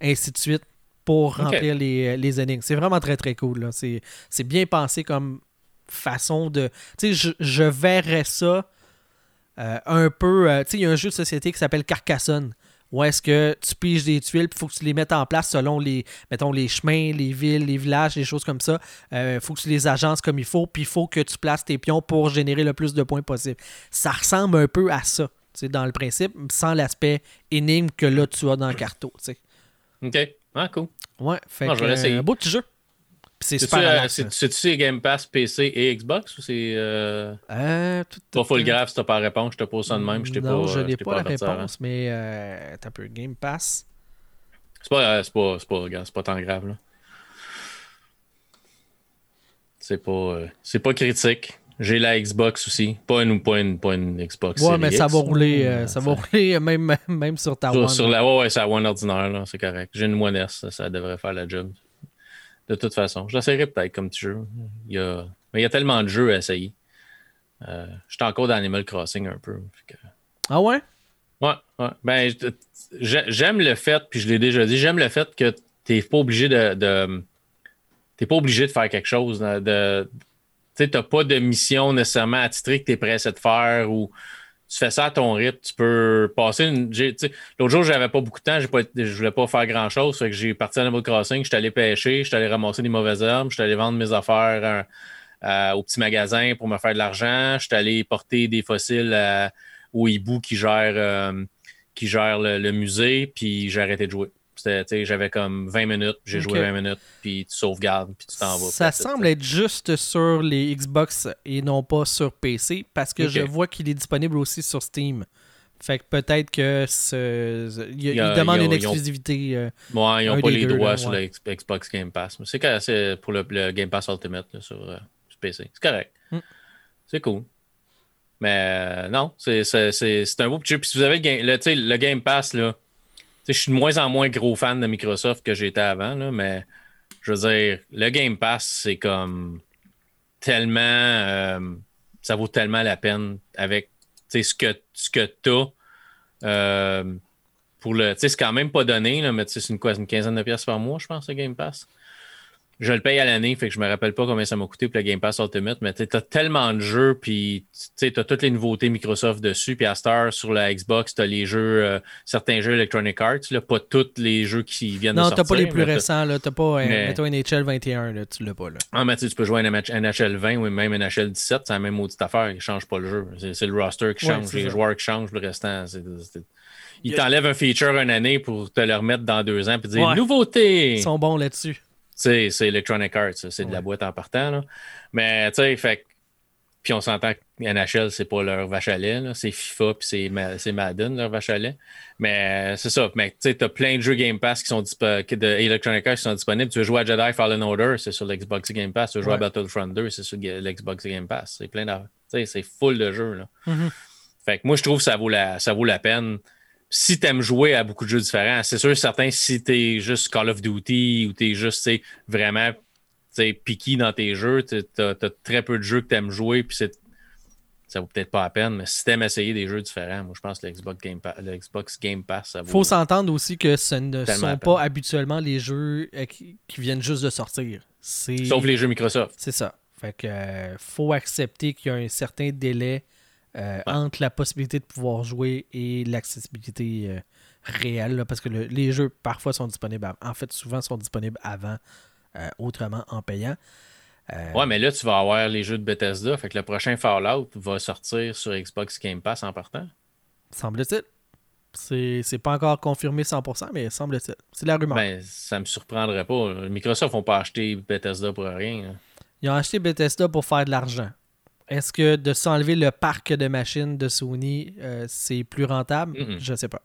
ainsi de suite, pour remplir les, les énigmes. C'est vraiment très, très cool. C'est bien pensé comme façon de... Tu sais, je, je verrais ça euh, un peu. Euh, tu sais, il y a un jeu de société qui s'appelle Carcassonne. Où est-ce que tu piges des tuiles, il faut que tu les mettes en place selon les, mettons, les chemins, les villes, les villages, les choses comme ça. Il euh, faut que tu les agences comme il faut, puis il faut que tu places tes pions pour générer le plus de points possible. Ça ressemble un peu à ça, dans le principe, sans l'aspect énigme que là tu as dans le carto. Ok. Ah, cool. Ouais, fait un beau petit jeu. C'est super euh, C'est-tu Game Pass PC et Xbox ou c'est. Euh... Euh, pas full grave si t'as pas la réponse, je te pose ça de même. Je non, pas, je n'ai pas, la réponse, mais euh, t'as peu Game Pass. C'est pas, c'est pas, c'est pas, c'est pas tant grave là. C'est pas, c'est pas critique. J'ai la Xbox aussi. Pas une, pas une, pas une Xbox. Ouais, mais ça va rouler, ça va rouler même, même sur ta sur, One. Sur la, ouais, ouais, c'est la One ordinaire, c'est correct. J'ai une One S, ça devrait faire la job de toute façon. Je l'essayerai peut-être comme petit jeu. Il y a... Mais il y a tellement de jeux à essayer. Euh, J'étais encore dans Animal Crossing un peu. Ah ouais? Ouais, ouais. Ben, j'aime le fait, puis je l'ai déjà dit, j'aime le fait que tu n'es pas obligé de. de t'es pas obligé de faire quelque chose. De, tu n'as pas de mission nécessairement attitrée que tu es pressé de faire ou tu fais ça à ton rythme, tu peux passer une. L'autre jour, j'avais pas beaucoup de temps, pas, je voulais pas faire grand chose. Que j'ai parti à Animal Crossing, je suis allé pêcher, je suis allé ramasser des mauvaises herbes, je suis allé vendre mes affaires euh, au petit magasin pour me faire de l'argent, je suis allé porter des fossiles au hibou qui gère, euh, qui gère le, musée, puis j'ai arrêté de jouer. J'avais comme 20 minutes, j'ai joué 20 minutes, puis tu sauvegardes, puis tu t'en vas. Ça semble être juste sur les Xbox et non pas sur PC, parce que je vois qu'il est disponible aussi sur Steam. Fait que peut-être que ce... il, il, demande une exclusivité. Euh, ouais, ils n'ont pas les droits sur le Xbox Game Pass. C'est pour le, Game Pass Ultimate sur, euh, PC. C'est correct. Mm. C'est cool. Mais euh, non, c'est un beau petit Puis si vous avez le, le Game Pass, là, je suis de moins en moins gros fan de Microsoft que j'étais avant, là, mais je veux dire, le Game Pass, c'est comme tellement. ça vaut tellement la peine avec ce que, ce que tu as euh, pour le. C'est quand même pas donné, là, mais c'est une quinzaine de pièces par mois, je pense, le Game Pass. Je le paye à l'année, fait que je me rappelle pas combien ça m'a coûté pour le Game Pass Ultimate, mais tu as tellement de jeux, puis tu as toutes les nouveautés Microsoft dessus, puis à Star sur la Xbox, tu as les jeux, euh, certains jeux Electronic Arts, là, pas tous les jeux qui viennent de sortir. Non, t'as pas les plus récents, là, t'as pas euh, NHL 21, là, tu l'as pas. Là. Ah, mais tu peux jouer à NHL 20 ou même NHL 17, c'est la même maudite affaire, ils changent pas le jeu. C'est le roster qui change, les joueurs qui changent, le restant, c'est ils t'enlèvent un feature une année pour te le remettre dans deux ans et dire nouveauté. Ils sont bons là-dessus c'est Electronic Arts, c'est de la boîte en partant. Là. Mais, tu sais, fait puis on s'entend que NHL, c'est pas leur vache à lait, c'est FIFA puis c'est Madden, leur vache à lait. Mais c'est ça. Mais tu sais, t'as plein de jeux Game Pass qui sont de Electronic Arts qui sont disponibles. Tu veux jouer à Jedi Fallen Order, c'est sur l'Xbox Game Pass. Tu veux jouer à Battlefront 2, c'est sur l'Xbox Game Pass. C'est plein de. Tu sais, c'est full de jeux. Là. Mm-hmm. Fait que moi, je trouve que ça vaut la, ça vaut la peine si tu aimes jouer à beaucoup de jeux différents, c'est sûr certain si tu es juste Call of Duty ou tu es juste vraiment picky dans tes jeux, tu as, très peu de jeux que tu aimes jouer, puis ça vaut peut-être pas la peine, mais si tu aimes essayer des jeux différents, moi je pense que le Xbox Game, Pass, le Xbox Game Pass, ça vaut. faut s'entendre aussi que ce ne sont pas habituellement les jeux euh, qui, viennent juste de sortir. Sauf les jeux Microsoft. C'est ça. Fait que euh, faut accepter qu'il y a un certain délai euh, entre la possibilité de pouvoir jouer et l'accessibilité euh, réelle, parce que les jeux parfois sont disponibles, en fait souvent sont disponibles avant, euh, autrement en payant. Ouais, mais là tu vas avoir les jeux de Bethesda, fait que le prochain Fallout va sortir sur Xbox Game Pass en partant. Semble-t-il. C'est pas encore confirmé 100%, mais semble-t-il. C'est la rumeur. Ben, ça me surprendrait pas. Microsoft vont pas acheter Bethesda pour rien. Ils ont acheté Bethesda pour faire de l'argent. Est-ce que de s'enlever le parc de machines de Sony, euh, c'est plus rentable? Je ne sais pas.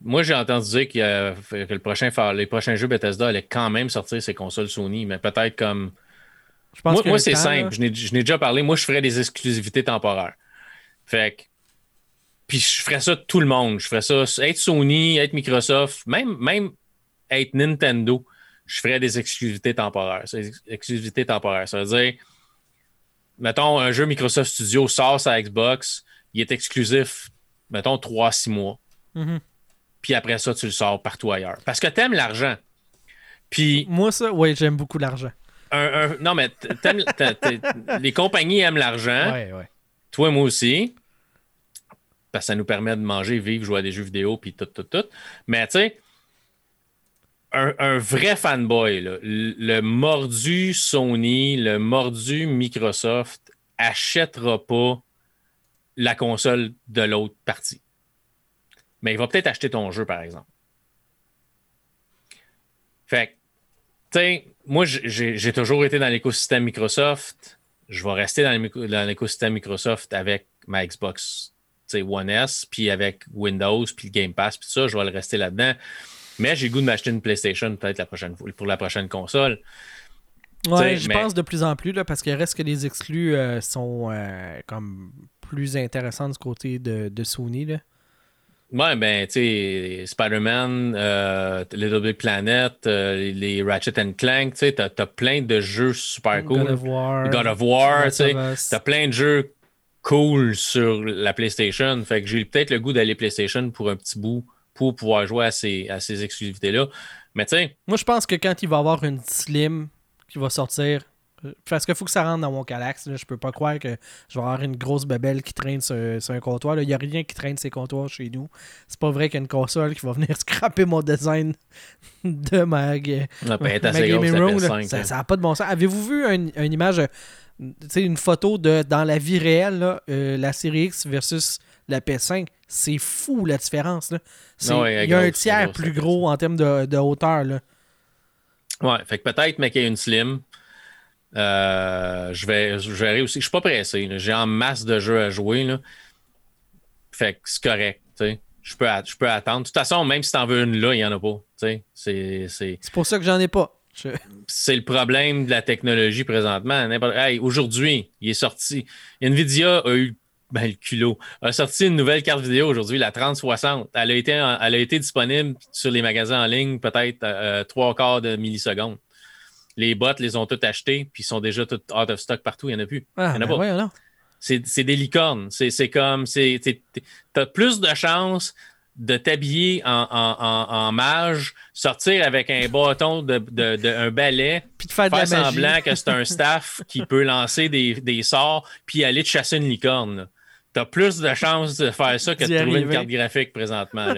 Moi, j'ai entendu dire que le prochain, les prochains jeux Bethesda allaient quand même sortir ces consoles Sony, mais peut-être comme. Je pense moi, c'est simple. Je n'ai déjà parlé. Moi, je ferais des exclusivités temporaires. Fait que. Puis je ferais ça tout le monde. Je ferais ça être Sony, être Microsoft, même, même être Nintendo. Je ferais des exclusivités temporaires. Exclusivités temporaires. Ça veut dire mettons, un jeu Microsoft Studio sort sa Xbox, il est exclusif, mettons, 3-6 mois. Mm-hmm. Puis après ça, tu le sors partout ailleurs. Parce que t'aimes l'argent. Puis. Moi, ça, oui, j'aime beaucoup l'argent. non, mais les compagnies aiment l'argent. Ouais, ouais. Toi, moi aussi. Parce que ça nous permet de manger, vivre, jouer à des jeux vidéo, puis tout, tout, tout. Mais tu sais, un, vrai fanboy, le mordu Sony, le mordu Microsoft, achètera pas la console de l'autre partie. Mais il va peut-être acheter ton jeu, par exemple. Fait tu sais, moi, j'ai toujours été dans l'écosystème Microsoft. Je vais rester dans l'écosystème Microsoft avec ma Xbox One S, puis avec Windows, puis Game Pass, puis ça, je vais le rester là-dedans. Mais j'ai le goût de m'acheter une PlayStation peut-être la prochaine pour la prochaine console. Ouais, je pense de plus en plus là, parce qu'il reste que les exclus euh, sont euh, comme plus intéressants du côté de, Sony. Là. Ouais, ben, tu sais, Spider-Man, euh, Little Big Planet, les Ratchet and Clank, tu sais, t'as as plein de jeux super cool. God of War. God of War, tu sais. T'as plein de jeux cool sur la PlayStation. Fait que j'ai peut-être le goût d'aller PlayStation pour un petit bout pour pouvoir jouer à ces, à ces exclusivités-là. Mais sais. Moi, je pense que quand il va y avoir une Slim qui va sortir, parce qu'il faut que ça rentre dans mon Calax. Je peux pas croire que je vais avoir une grosse babelle qui traîne sur, un comptoir. Il n'y a rien qui traîne ces comptoirs chez nous. C'est pas vrai qu'il y a une console qui va venir scraper mon design de ma, gaming room. Ça n'a pas de bon sens. Avez-vous vu une image, une photo de dans la vie réelle, euh, la série X versus la PS5? C'est fou la différence. Là. il y a un tiers plus gros en termes de, hauteur. Là. Ouais, fait que peut-être, mais qu'il y ait une slim. Euh, je, vais, je aussi. Je suis pas pressé. J'ai en masse de jeux à jouer. Là. Fait que c'est correct. Je peux, je peux attendre. De toute façon, même si tu en veux une là, il n'y en a pas. C'est pour ça que j'en ai pas. C'est le problème de la technologie présentement. Aujourd'hui, il est sorti. Nvidia a eu ben, le culot, a sorti une nouvelle carte vidéo aujourd'hui, la 3060. Elle a été, elle a été disponible sur les magasins en ligne peut-être euh, trois quarts de millisecondes. Les bots les ont toutes achetées, puis ils sont déjà toutes out of stock partout. Il n'y en a plus. Ah, il y en a ben pas. c'est des licornes. C'est comme. Tu as plus de chances de t'habiller en, mage, sortir avec un bâton, de, de, un balai, puis faire, semblant que c'est un staff qui peut lancer des, des, sorts, puis aller te chasser une licorne. Tu as plus de chances de faire ça que de trouver une carte graphique présentement.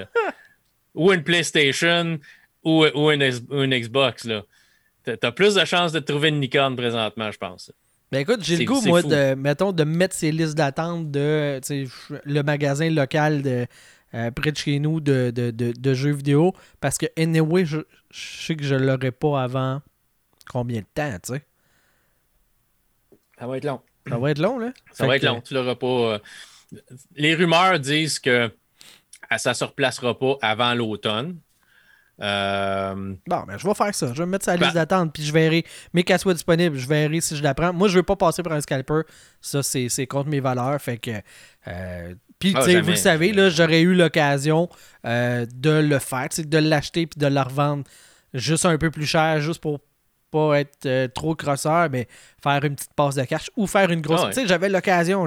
ou une PlayStation ou, ou, une, Xbox. Tu as plus de chances de trouver une licorne présentement, je pense. Ben écoute, j'ai le goût, moi, de, mettons, de mettre ces listes d'attente de le magasin local de, euh, près de chez nous de, de, jeux vidéo. Parce que, anyway, je, sais que je l'aurai pas avant combien de temps, tu sais? Ça va être long. Ça va être long, là. Ça va être long. Tu l'auras pas. Euh, les rumeurs disent que ça ne se replacera pas avant l'automne. Euh... Bon, ben, je vais faire ça. Je vais me mettre sur la liste ben- d'attente, puis je verrai. Mais qu'elle soit disponible, je verrai si je la prends. Moi, je veux pas passer pour un scalper. Ça, c'est contre mes valeurs. Fait que. Euh, puis, ah, vous le savez, j'aurais eu l'occasion euh, de le faire, de l'acheter puis de la revendre juste un peu plus cher, juste pour pas être euh, trop crosseur, mais faire une petite passe de cash ou faire une grosse. Ah, tu sais, j'avais l'occasion.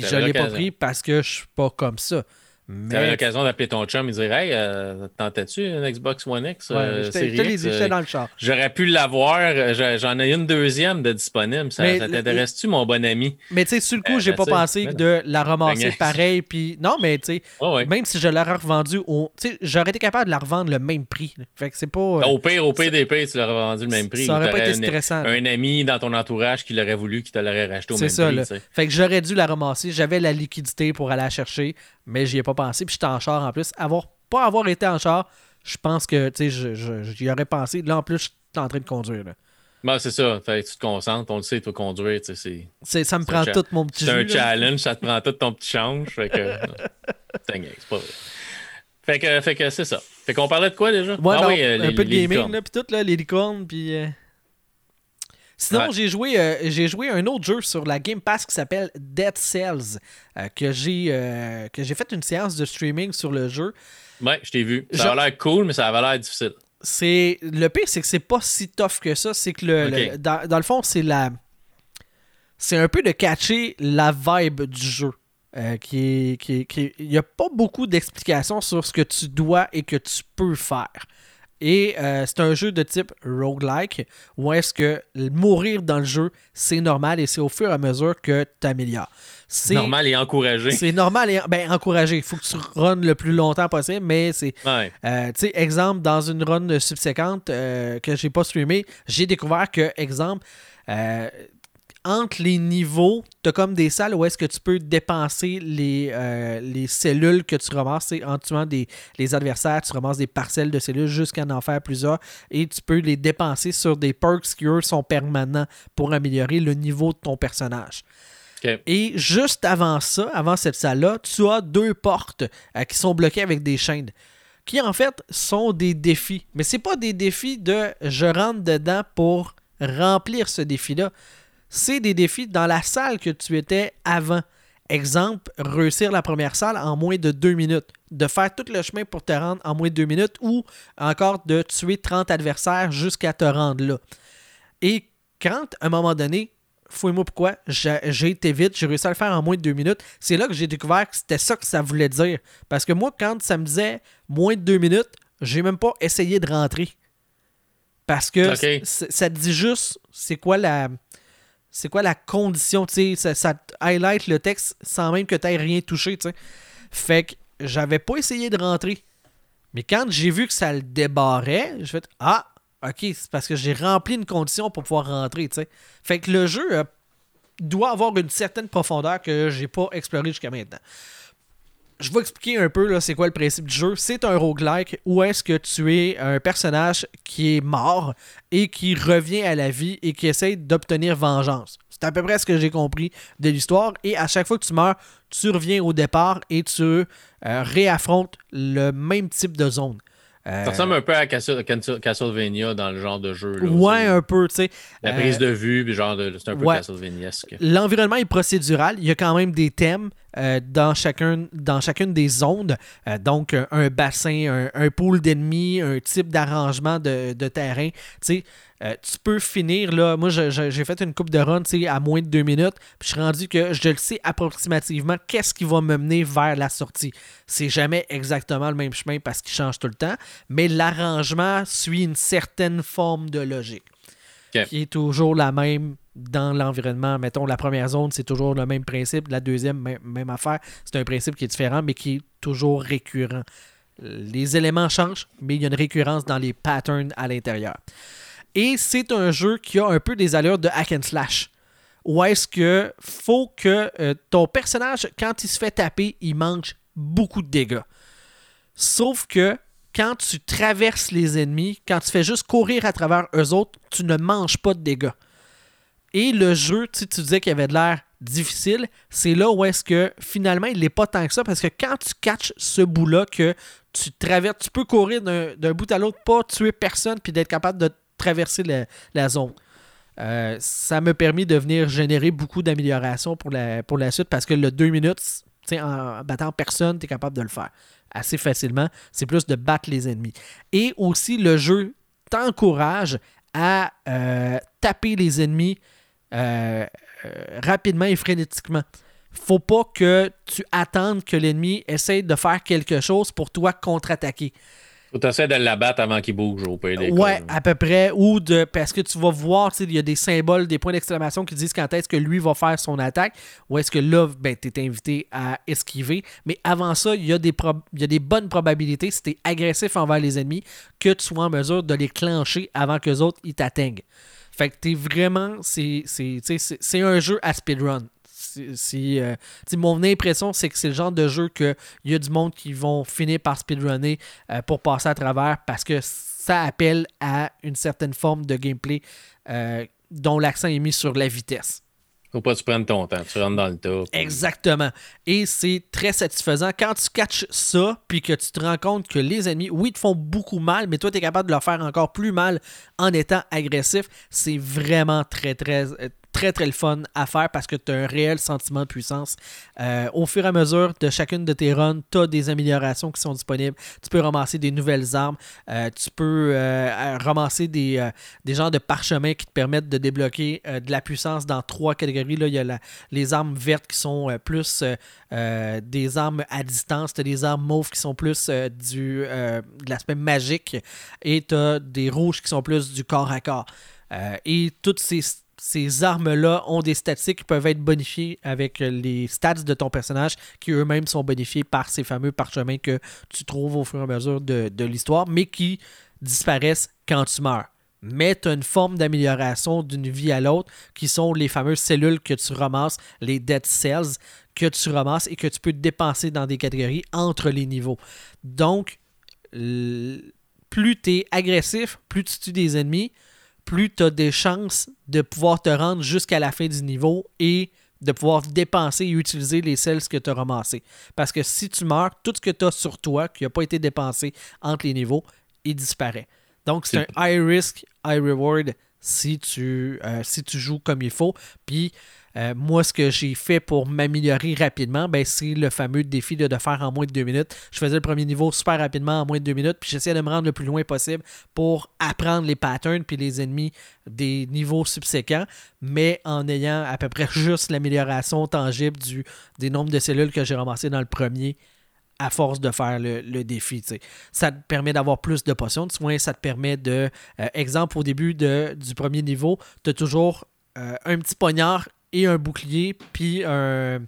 Puis je l'ai pas pris parce que je suis pas comme ça. Tu avais l'occasion d'appeler ton chum et dire Hey, euh, tentais-tu une Xbox One X euh, j'étais dans le char. J'aurais pu l'avoir. Euh, j'en ai une deuxième de disponible. Ça, t'intéresse-tu, mon bon ami? Mais tu sais, sur le coup, j'ai pas pensé de la ramasser pareil. Puis non, mais tu sais, même si je l'aurais revendue, j'aurais été capable de la revendre le même prix. Fait que c'est pas. Au pire, au pire des pires, tu l'aurais revendu le même prix. Ça aurait pas été stressant. Un, ami dans ton entourage qui l'aurait voulu, qui te l'aurait racheté au même prix. C'est ça. Fait que j'aurais dû la ramasser. J'avais la liquidité pour aller la chercher mais j'y ai pas pensé. Puis j'étais en char en plus. Avoir, pas avoir été en char, je pense que j'y aurais pensé. Là, en plus, je suis en train de conduire. Là. Ben, c'est ça. tu te concentres, on le sait, tu conduire. C'est, ça me prend tout mon petit C'est un challenge, ça te prend tout ton petit change. Fait que. c'est pas vrai. Fait que, fait que c'est ça. Fait qu'on parlait de quoi déjà? Ouais, ah, oui, euh, un peu de gaming, là, puis tout, là, les licornes, puis. Sinon, j'ai joué, euh, j'ai joué un autre jeu sur la Game Pass qui s'appelle Dead Cells, euh, que j'ai euh, que j'ai fait une séance de streaming sur le jeu. Ouais, je t'ai vu. Ça a l'air cool, mais ça avait l'air difficile. C'est le pire, c'est que c'est pas si tough que ça. C'est que le, dans, le fond, c'est la c'est un peu de catcher la vibe du jeu. qui qui, qui il n'y a pas beaucoup d'explications sur ce que tu dois et que tu peux faire. Et euh, c'est un jeu de type roguelike où est-ce que mourir dans le jeu, c'est normal et c'est au fur et à mesure que tu améliores. C'est normal et encouragé. C'est normal et ben, encouragé. Il faut que tu runs le plus longtemps possible, mais c'est. Euh, tu sais, exemple, dans une run subséquente euh, que j'ai pas streamé, j'ai découvert que, exemple, entre les niveaux, tu as comme des salles où est-ce que tu peux dépenser les, euh, les cellules que tu ramasses. En tuant des, les adversaires, tu ramasses des parcelles de cellules jusqu'à en faire plusieurs et tu peux les dépenser sur des perks qui, eux, sont permanents pour améliorer le niveau de ton personnage. Et juste avant ça, avant cette salle-là, tu as deux portes euh, qui sont bloquées avec des chaînes qui en fait sont des défis. Mais c'est pas des défis de je rentre dedans pour remplir ce défi-là c'est des défis dans la salle que tu étais avant. Exemple, réussir la première salle en moins de deux minutes. De faire tout le chemin pour te rendre en moins de deux minutes ou encore de tuer 30 adversaires jusqu'à te rendre là. Et quand, à un moment donné, fouille-moi pourquoi, j'ai été vite, j'ai réussi à le faire en moins de deux minutes, c'est là que j'ai découvert que c'était ça que ça voulait dire. Parce que moi, quand ça me disait moins de deux minutes, j'ai même pas essayé de rentrer. Parce que ça te dit juste c'est quoi la c'est quoi la condition, tu sais, ça, highlight le texte sans même que tu rien touché, tu sais. Fait que j'avais pas essayé de rentrer. Mais quand j'ai vu que ça le débarrait, je fait Ah, ok, c'est parce que j'ai rempli une condition pour pouvoir rentrer, tu sais. Fait que le jeu euh, doit avoir une certaine profondeur que j'ai pas exploré jusqu'à maintenant. Je vais expliquer un peu c'est quoi le principe du jeu. C'est un roguelike où est-ce que tu es un personnage qui est mort et qui revient à la vie et qui essaie d'obtenir vengeance. C'est à peu près ce que j'ai compris de l'histoire. Et à chaque fois que tu meurs, tu reviens au départ et tu euh, réaffrontes le même type de zone. Euh, ça ressemble un peu à Castlevania dans le genre de jeu. Là, ouais, un peu, tu sais. La prise euh, de vue, genre c'est un peu Castlevaniesque. L'environnement est procédural. Il y a quand même des thèmes euh, dans, chacun, dans chacune des zones. donc, un bassin, un, pool d'ennemis, un type d'arrangement de, terrain. Euh, tu peux finir, là, moi j'ai fait une coupe de run à moins de deux minutes, puis je suis rendu que je le sais approximativement qu'est-ce qui va me mener vers la sortie. C'est jamais exactement le même chemin parce qu'il change tout le temps, mais l'arrangement suit une certaine forme de logique. Qui est toujours la même dans l'environnement. Mettons, la première zone, c'est toujours le même principe. La deuxième, même, affaire. C'est un principe qui est différent, mais qui est toujours récurrent. Les éléments changent, mais il y a une récurrence dans les patterns à l'intérieur. Et c'est un jeu qui a un peu des allures de hack and slash. Où est-ce que faut que euh, ton personnage, quand il se fait taper, il mange beaucoup de dégâts. Sauf que quand tu traverses les ennemis, quand tu fais juste courir à travers eux autres, tu ne manges pas de dégâts. Et le jeu, tu, tu disais qu'il avait de l'air difficile, c'est là où est-ce que finalement il n'est pas tant que ça parce que quand tu catches ce bout-là que tu traverses, tu peux courir d'un bout à l'autre, pas tuer personne puis d'être capable de traverser la, zone. Euh, ça m'a permis de venir générer beaucoup d'améliorations pour la, suite parce que le 2 minutes, en battant personne, tu es capable de le faire assez facilement. C'est plus de battre les ennemis. Et aussi, le jeu t'encourage à euh, taper les ennemis euh, rapidement et frénétiquement. Faut pas que tu attendes que l'ennemi essaye de faire quelque chose pour toi contre-attaquer. Faut essayer de l'abattre avant qu'il bouge au pays des Ouais, à peu près. Ou de. Parce que tu vas voir, il y a des symboles, des points d'exclamation qui disent quand est-ce que lui va faire son attaque. Ou est-ce que là, ben, tu es invité à esquiver. Mais avant ça, il y, a des y a des bonnes probabilités, si tu es agressif envers les ennemis, que tu sois en mesure de les clencher avant que les autres ils t'atteignent. Fait que t'es vraiment. C'est un jeu à speedrun euh, mon impression, c'est que c'est le genre de jeu qu'il y a du monde qui vont finir par speedrunner euh, pour passer à travers parce que ça appelle à une certaine forme de gameplay euh, dont l'accent est mis sur la vitesse. Faut pas que tu prennes ton temps, tu rentres dans le tas. Exactement. Et c'est très satisfaisant quand tu catches ça, puis que tu te rends compte que les ennemis, oui, te font beaucoup mal, mais toi, tu es capable de leur faire encore plus mal en étant agressif. C'est vraiment très, très, très très le fun à faire parce que tu as un réel sentiment de puissance. Euh, au fur et à mesure de chacune de tes runs, tu as des améliorations qui sont disponibles. Tu peux ramasser des nouvelles armes. Euh, tu peux euh, ramasser des, des genres de parchemins qui te permettent de débloquer de la puissance dans trois catégories. Là, il y a les armes vertes qui sont plus des armes à distance. Tu as des armes mauves qui sont plus du, de l'aspect magique. Et tu as des rouges qui sont plus du corps à corps. et toutes ces ces armes-là ont des statistiques qui peuvent être bonifiées avec les stats de ton personnage, qui eux-mêmes sont bonifiés par ces fameux parchemins que tu trouves au fur et à mesure de, l'histoire, mais qui disparaissent quand tu meurs. Mais tu as une forme d'amélioration d'une vie à l'autre, qui sont les fameuses cellules que tu ramasses, les dead cells, que tu ramasses et que tu peux dépenser dans des catégories entre les niveaux. Donc, plus tu es agressif, plus tu tues des ennemis, plus tu as des chances de pouvoir te rendre jusqu'à la fin du niveau et de pouvoir dépenser et utiliser les cells que tu as ramassés. Parce que si tu meurs, tout ce que tu as sur toi, qui n'a pas été dépensé entre les niveaux, il disparaît. Donc, c'est un high risk, high reward si tu, euh, si tu joues comme il faut. Puis, euh, moi, ce que j'ai fait pour m'améliorer rapidement, ben, c'est le fameux défi de, de, faire en moins de deux minutes. Je faisais le premier niveau super rapidement en moins de deux minutes, puis j'essayais de me rendre le plus loin possible pour apprendre les patterns puis les ennemis des niveaux subséquents, mais en ayant à peu près juste l'amélioration tangible du, des nombres de cellules que j'ai ramassées dans le premier à force de faire le, défi. Ça te permet d'avoir plus de potions de soins, ça te permet de... Euh, exemple, au début de, du premier niveau, tu as toujours euh, un petit poignard et un bouclier, puis un,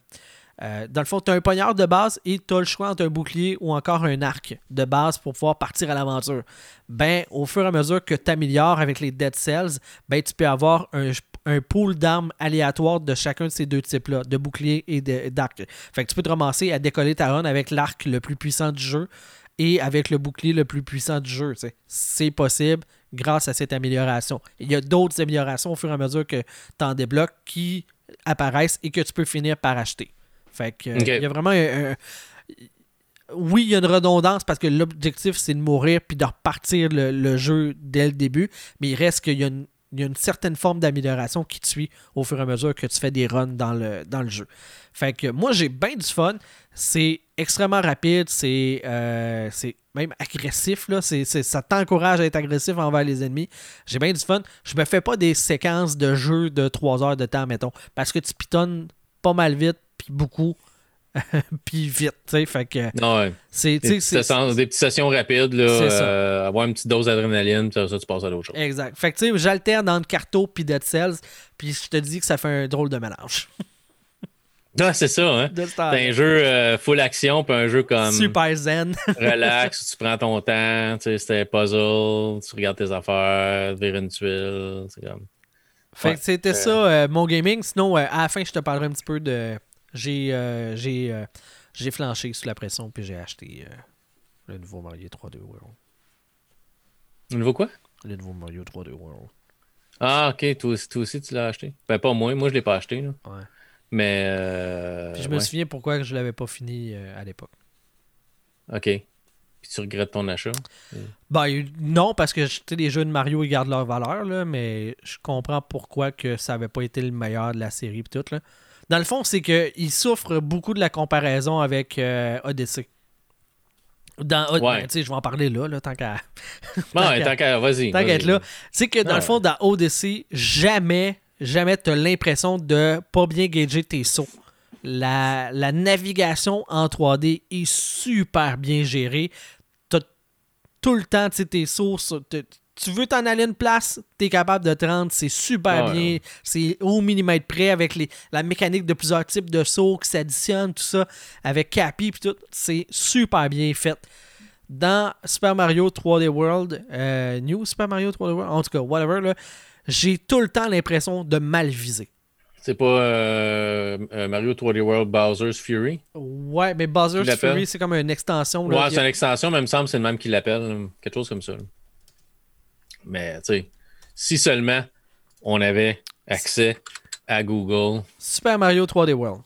Euh, dans le fond, tu as un poignard de base et tu as le choix entre un bouclier ou encore un arc de base pour pouvoir partir à l'aventure. Ben, au fur et à mesure que tu améliores avec les Dead Cells, ben, tu peux avoir un, un pool d'armes aléatoires de chacun de ces deux types-là, de bouclier et d'arc. Fait que tu peux te ramasser à décoller ta run avec l'arc le plus puissant du jeu et avec le bouclier le plus puissant du jeu. C'est possible grâce à cette amélioration. Il y a d'autres améliorations au fur et à mesure que tu en débloques qui apparaissent et que tu peux finir par acheter. Fait que, il y a vraiment un, oui, il y a une redondance parce que l'objectif, c'est de mourir puis de repartir le, jeu dès le début, mais il reste qu'il y a une, certaine forme d'amélioration qui te suit au fur et à mesure que tu fais des runs dans le, dans le jeu. Fait que moi, j'ai bien du fun. C'est extrêmement rapide, c'est euh, même agressif. Là. ça t'encourage à être agressif envers les ennemis. J'ai bien du fun. Je me fais pas des séquences de jeu de 3 heures de temps, mettons, parce que tu pitonnes pas mal vite, puis beaucoup. puis vite, tu sais, fait que... ouais. C'est, des, petites sessions rapides, là, euh, avoir une petite dose d'adrénaline, puis ça, tu passes à l'autre chose. Exact. Fait que, tu sais, j'alterne entre Carto puis Dead Cells, puis je te dis que ça fait un drôle de mélange. Ah, c'est ça, hein? T'as un jeu euh, full action, puis un jeu comme. Super zen. relax, tu prends ton temps, tu sais, c'était puzzle, tu regardes tes affaires, vers une tuile, c'est comme. Fait que c'était ça, euh, mon gaming. Sinon, euh, à la fin, je te parlerai un petit peu de. J'ai j'ai j'ai flanché sous la pression, puis j'ai acheté le nouveau Mario 3D World. Le nouveau quoi? Le nouveau Mario 3D World. Ah, ok, toi, toi aussi, tu l'as acheté? Ben, pas moi, moi, je l'ai pas acheté, là. Ouais. Mais. Euh, je me souviens pourquoi je l'avais pas fini euh, à l'époque. OK. Puis tu regrettes ton achat? Ben, non, parce que les jeux de Mario, ils gardent leur valeur, là, mais je comprends pourquoi que ça n'avait pas été le meilleur de la série. Tout, là. Dans le fond, c'est qu'il souffre beaucoup de la comparaison avec euh, Odyssey. Dans, ben, je vais en parler là, là tant qu'à. tant qu'à. Vas-y. Tant qu'à être là. C'est que dans le fond, dans Odyssey, jamais jamais tu as l'impression de pas bien gager tes sauts. La, navigation en 3D est super bien gérée. Tu as tout le temps tes sauts. Tu veux t'en aller une place, tu es capable de te rendre, c'est super bien. C'est au millimètre près avec les, la mécanique de plusieurs types de sauts qui s'additionnent, tout ça, avec Cappy, tout. C'est super bien fait dans Super Mario 3D World, euh, New Super Mario 3D World, en tout cas, whatever, là, j'ai tout le temps l'impression de mal viser. C'est pas euh, euh, Mario 3D World Bowser's Fury? Ouais, mais Bowser's Fury, c'est comme une extension. ouais, c'est une extension, mais il me semble que c'est le même qui l'appelle. Quelque chose comme ça. Mais, tu sais, si seulement on avait accès à Google. Super Mario 3D World.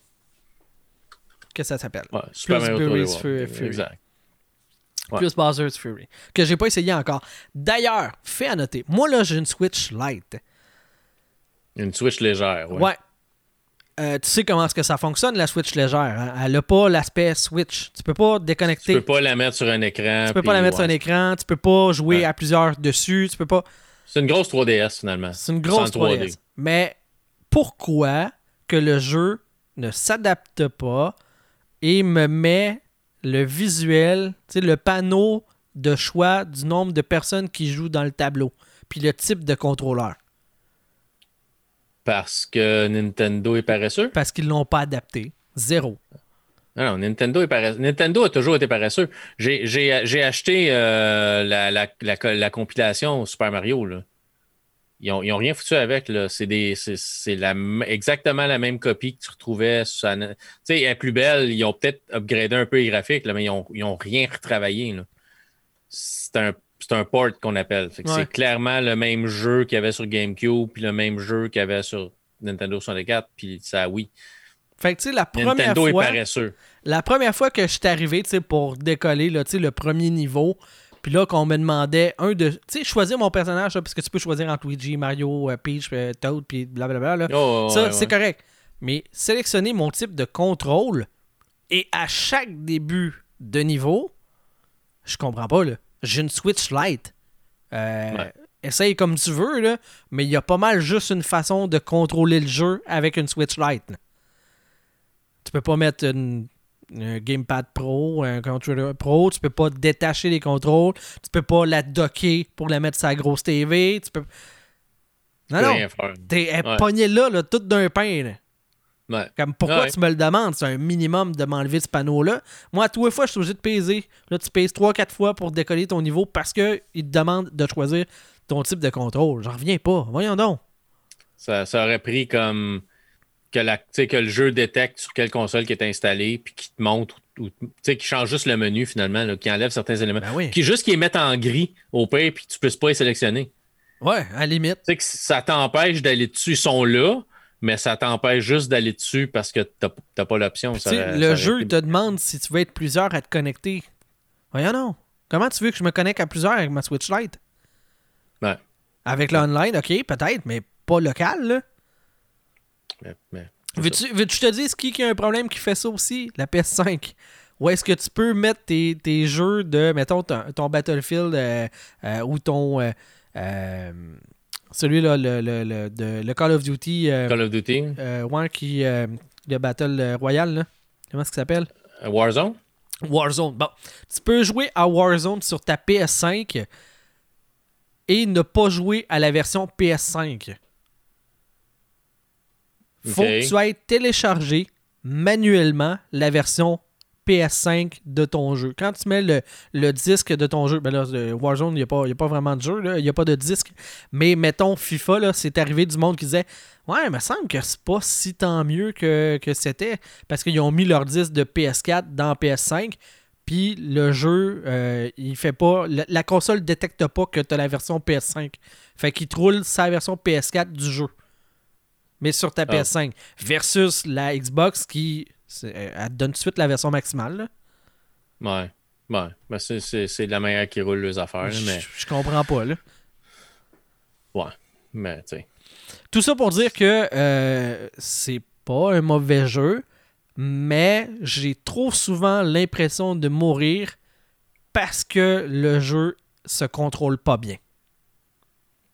Qu'est-ce que ça s'appelle? Ouais, Super Mario 3D World. Fury. Exact plus Bowser's Fury, que j'ai pas essayé encore. D'ailleurs, fait à noter, moi là j'ai une Switch Lite. Une Switch légère, ouais. Ouais. Euh, tu sais comment est-ce que ça fonctionne la Switch légère. Hein? Elle n'a pas l'aspect Switch. Tu peux pas déconnecter. Tu peux pas la mettre sur un écran. Tu peux pas la mettre sur un écran. Tu peux pas jouer à plusieurs dessus. Tu peux pas. C'est une grosse 3DS finalement. C'est une grosse 3DS. Mais pourquoi que le jeu ne s'adapte pas et me met le visuel, le panneau de choix du nombre de personnes qui jouent dans le tableau, puis le type de contrôleur. Parce que Nintendo est paresseux? Parce qu'ils l'ont pas adapté. Zéro. Non, Nintendo, est paresseux. Nintendo a toujours été paresseux. J'ai acheté euh, la, la, la, compilation Super Mario. Là. Ils n'ont rien foutu avec. C'est exactement la même copie que tu retrouvais. Tu sais, elle est plus belle. Ils ont peut-être upgradé un peu les graphiques, mais ils n'ont rien retravaillé. C'est un, un, port qu'on appelle. C'est clairement le même jeu qu'il y avait sur GameCube, puis le même jeu qu'il y avait sur Nintendo 64, puis ça, oui. Fait que, tu sais, la première Nintendo fois. est paresseux. La première fois que je suis arrivé, tu sais, pour décoller, là, le premier niveau, puis là, qu'on me demandait un de. Tu sais, choisir mon personnage, parce que tu peux choisir entre Luigi, Mario, euh, Peach, euh, Toad, puis blablabla. Là. Oh, ça, c'est correct. Mais sélectionner mon type de contrôle et à chaque début de niveau, je comprends pas, là. J'ai une Switch Lite. Euh, essaye comme tu veux, là, mais il y a pas mal juste une façon de contrôler le jeu avec une Switch Lite. Tu peux pas mettre une un gamepad pro, un controller pro, tu peux pas détacher les contrôles, tu peux pas la docker pour la mettre sur la grosse TV, tu peux Non, non, t'es ouais. pogné là, là, tout d'un pain. Ouais. Comme pourquoi Ouais. tu me le demandes? C'est un minimum de m'enlever ce panneau-là. Moi, à tous les fois, je suis obligé de peser. Là, tu pèses 3-4 fois pour décoller ton niveau parce qu'il te demande de choisir ton type de contrôle. J'en reviens pas. Voyons donc. Ça, ça aurait pris comme que, la, tu sais, que le jeu détecte sur quelle console qui est installée, puis qui te montre, ou, tu qui change juste le menu finalement, qui enlève certains éléments. Ben oui. Qui juste qui les mette en gris au pire, puis tu puisses pas les sélectionner. Ouais, à la limite. Tu sais que ça t'empêche d'aller dessus. Ils sont là, mais ça t'empêche juste d'aller dessus parce que t'as t'as pas l'option. Tu Ça le jeu été- te demande si tu veux être plusieurs à te connecter. Voyons non. Comment tu veux que je me connecte à plusieurs avec ma Switch Lite? Ouais. Avec l'online, ok, peut-être, mais pas local, là. Mais- mais c'est ça. Veux-tu veux que je te dise qui qui a un problème qui fait ça aussi? La PS5. Où est-ce que tu peux mettre tes, tes jeux de, mettons, ton, ton Battlefield euh, euh, ou ton... euh, celui-là, le, le, le, de- le Call of Duty, Call of Duty, ouais, qui... le Battle Royale, là. Comment est-ce qu'il s'appelle? Warzone. Warzone. Bon, tu peux jouer à Warzone sur ta PS5 et ne pas jouer à la version PS5. Faut que tu ailles télécharger manuellement la version PS5 de ton jeu. Quand tu mets le, le disque de ton jeu, ben là, Warzone, il n'y a, pas- a vraiment de jeu, il n'y a pas de disque. Mais mettons FIFA, c'est arrivé du monde qui disait Ouais, il me semble que c'est pas si tant mieux que, que c'était. Parce qu'ils ont mis leur disque de PS4 dans PS5. Puis le jeu, euh, il fait pas. La, la console détecte pas que tu as la version PS5. Fait qu'il te roule sa version PS4 du jeu. Mais sur ta Ah. PS5. Versus la Xbox qui. c'est- Elle te donne tout de suite la version maximale. là. Ouais. Ouais. Ben, c'est- c'est c'est de la manière qui roule les affaires. Je mais, je comprends pas. Là. ouais. Mais, tu sais. Tout ça pour dire que euh, c'est pas un mauvais jeu, mais j'ai trop souvent l'impression de mourir parce que le jeu se contrôle pas bien.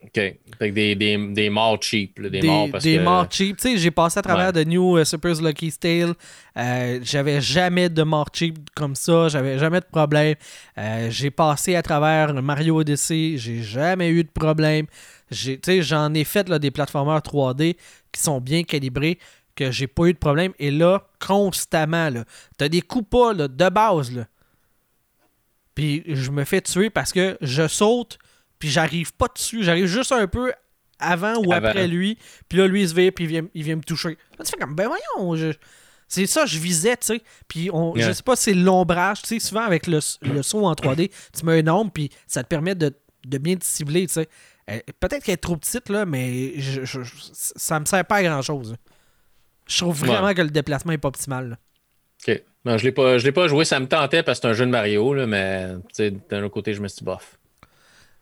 OK. Fait que des, des, des morts cheap. là, des, des, morts parce des que. morts cheap. Tu sais, j'ai passé à travers Ouais. de New euh, Super Lucky Tale. Euh, j'avais jamais de morts cheap comme ça. J'avais jamais de problème. Euh, j'ai passé à travers Mario Odyssey. J'ai jamais eu de problème. Tu sais, J'en ai fait là, des plateformeurs 3D qui sont bien calibrés que j'ai pas eu de problème. Et là, constamment, là, t'as des coups pas là, de base. Là. Puis je me fais tuer parce que je saute, puis j'arrive pas dessus. J'arrive juste un peu avant ou Avant. après lui. Puis là, lui, il se vire, puis il vient, il vient me toucher. Là, tu fais comme, ben voyons, je- c'est ça, je visais, tu sais. Puis on, je sais pas, c'est l'ombrage, tu sais. Souvent, avec le, le saut en 3D, tu mets une ombre, puis ça te permet de, de bien te cibler, tu sais. Euh, Peut-être qu'elle est trop petite, là, mais je, je- ça me sert pas à grand-chose. Je trouve Ouais. vraiment que le déplacement est pas optimal. là. OK. Non, je l'ai pas, je l'ai pas joué. Ça me tentait parce que c'est un jeu de Mario, là, mais tu sais, d'un autre côté, je me suis dit bof.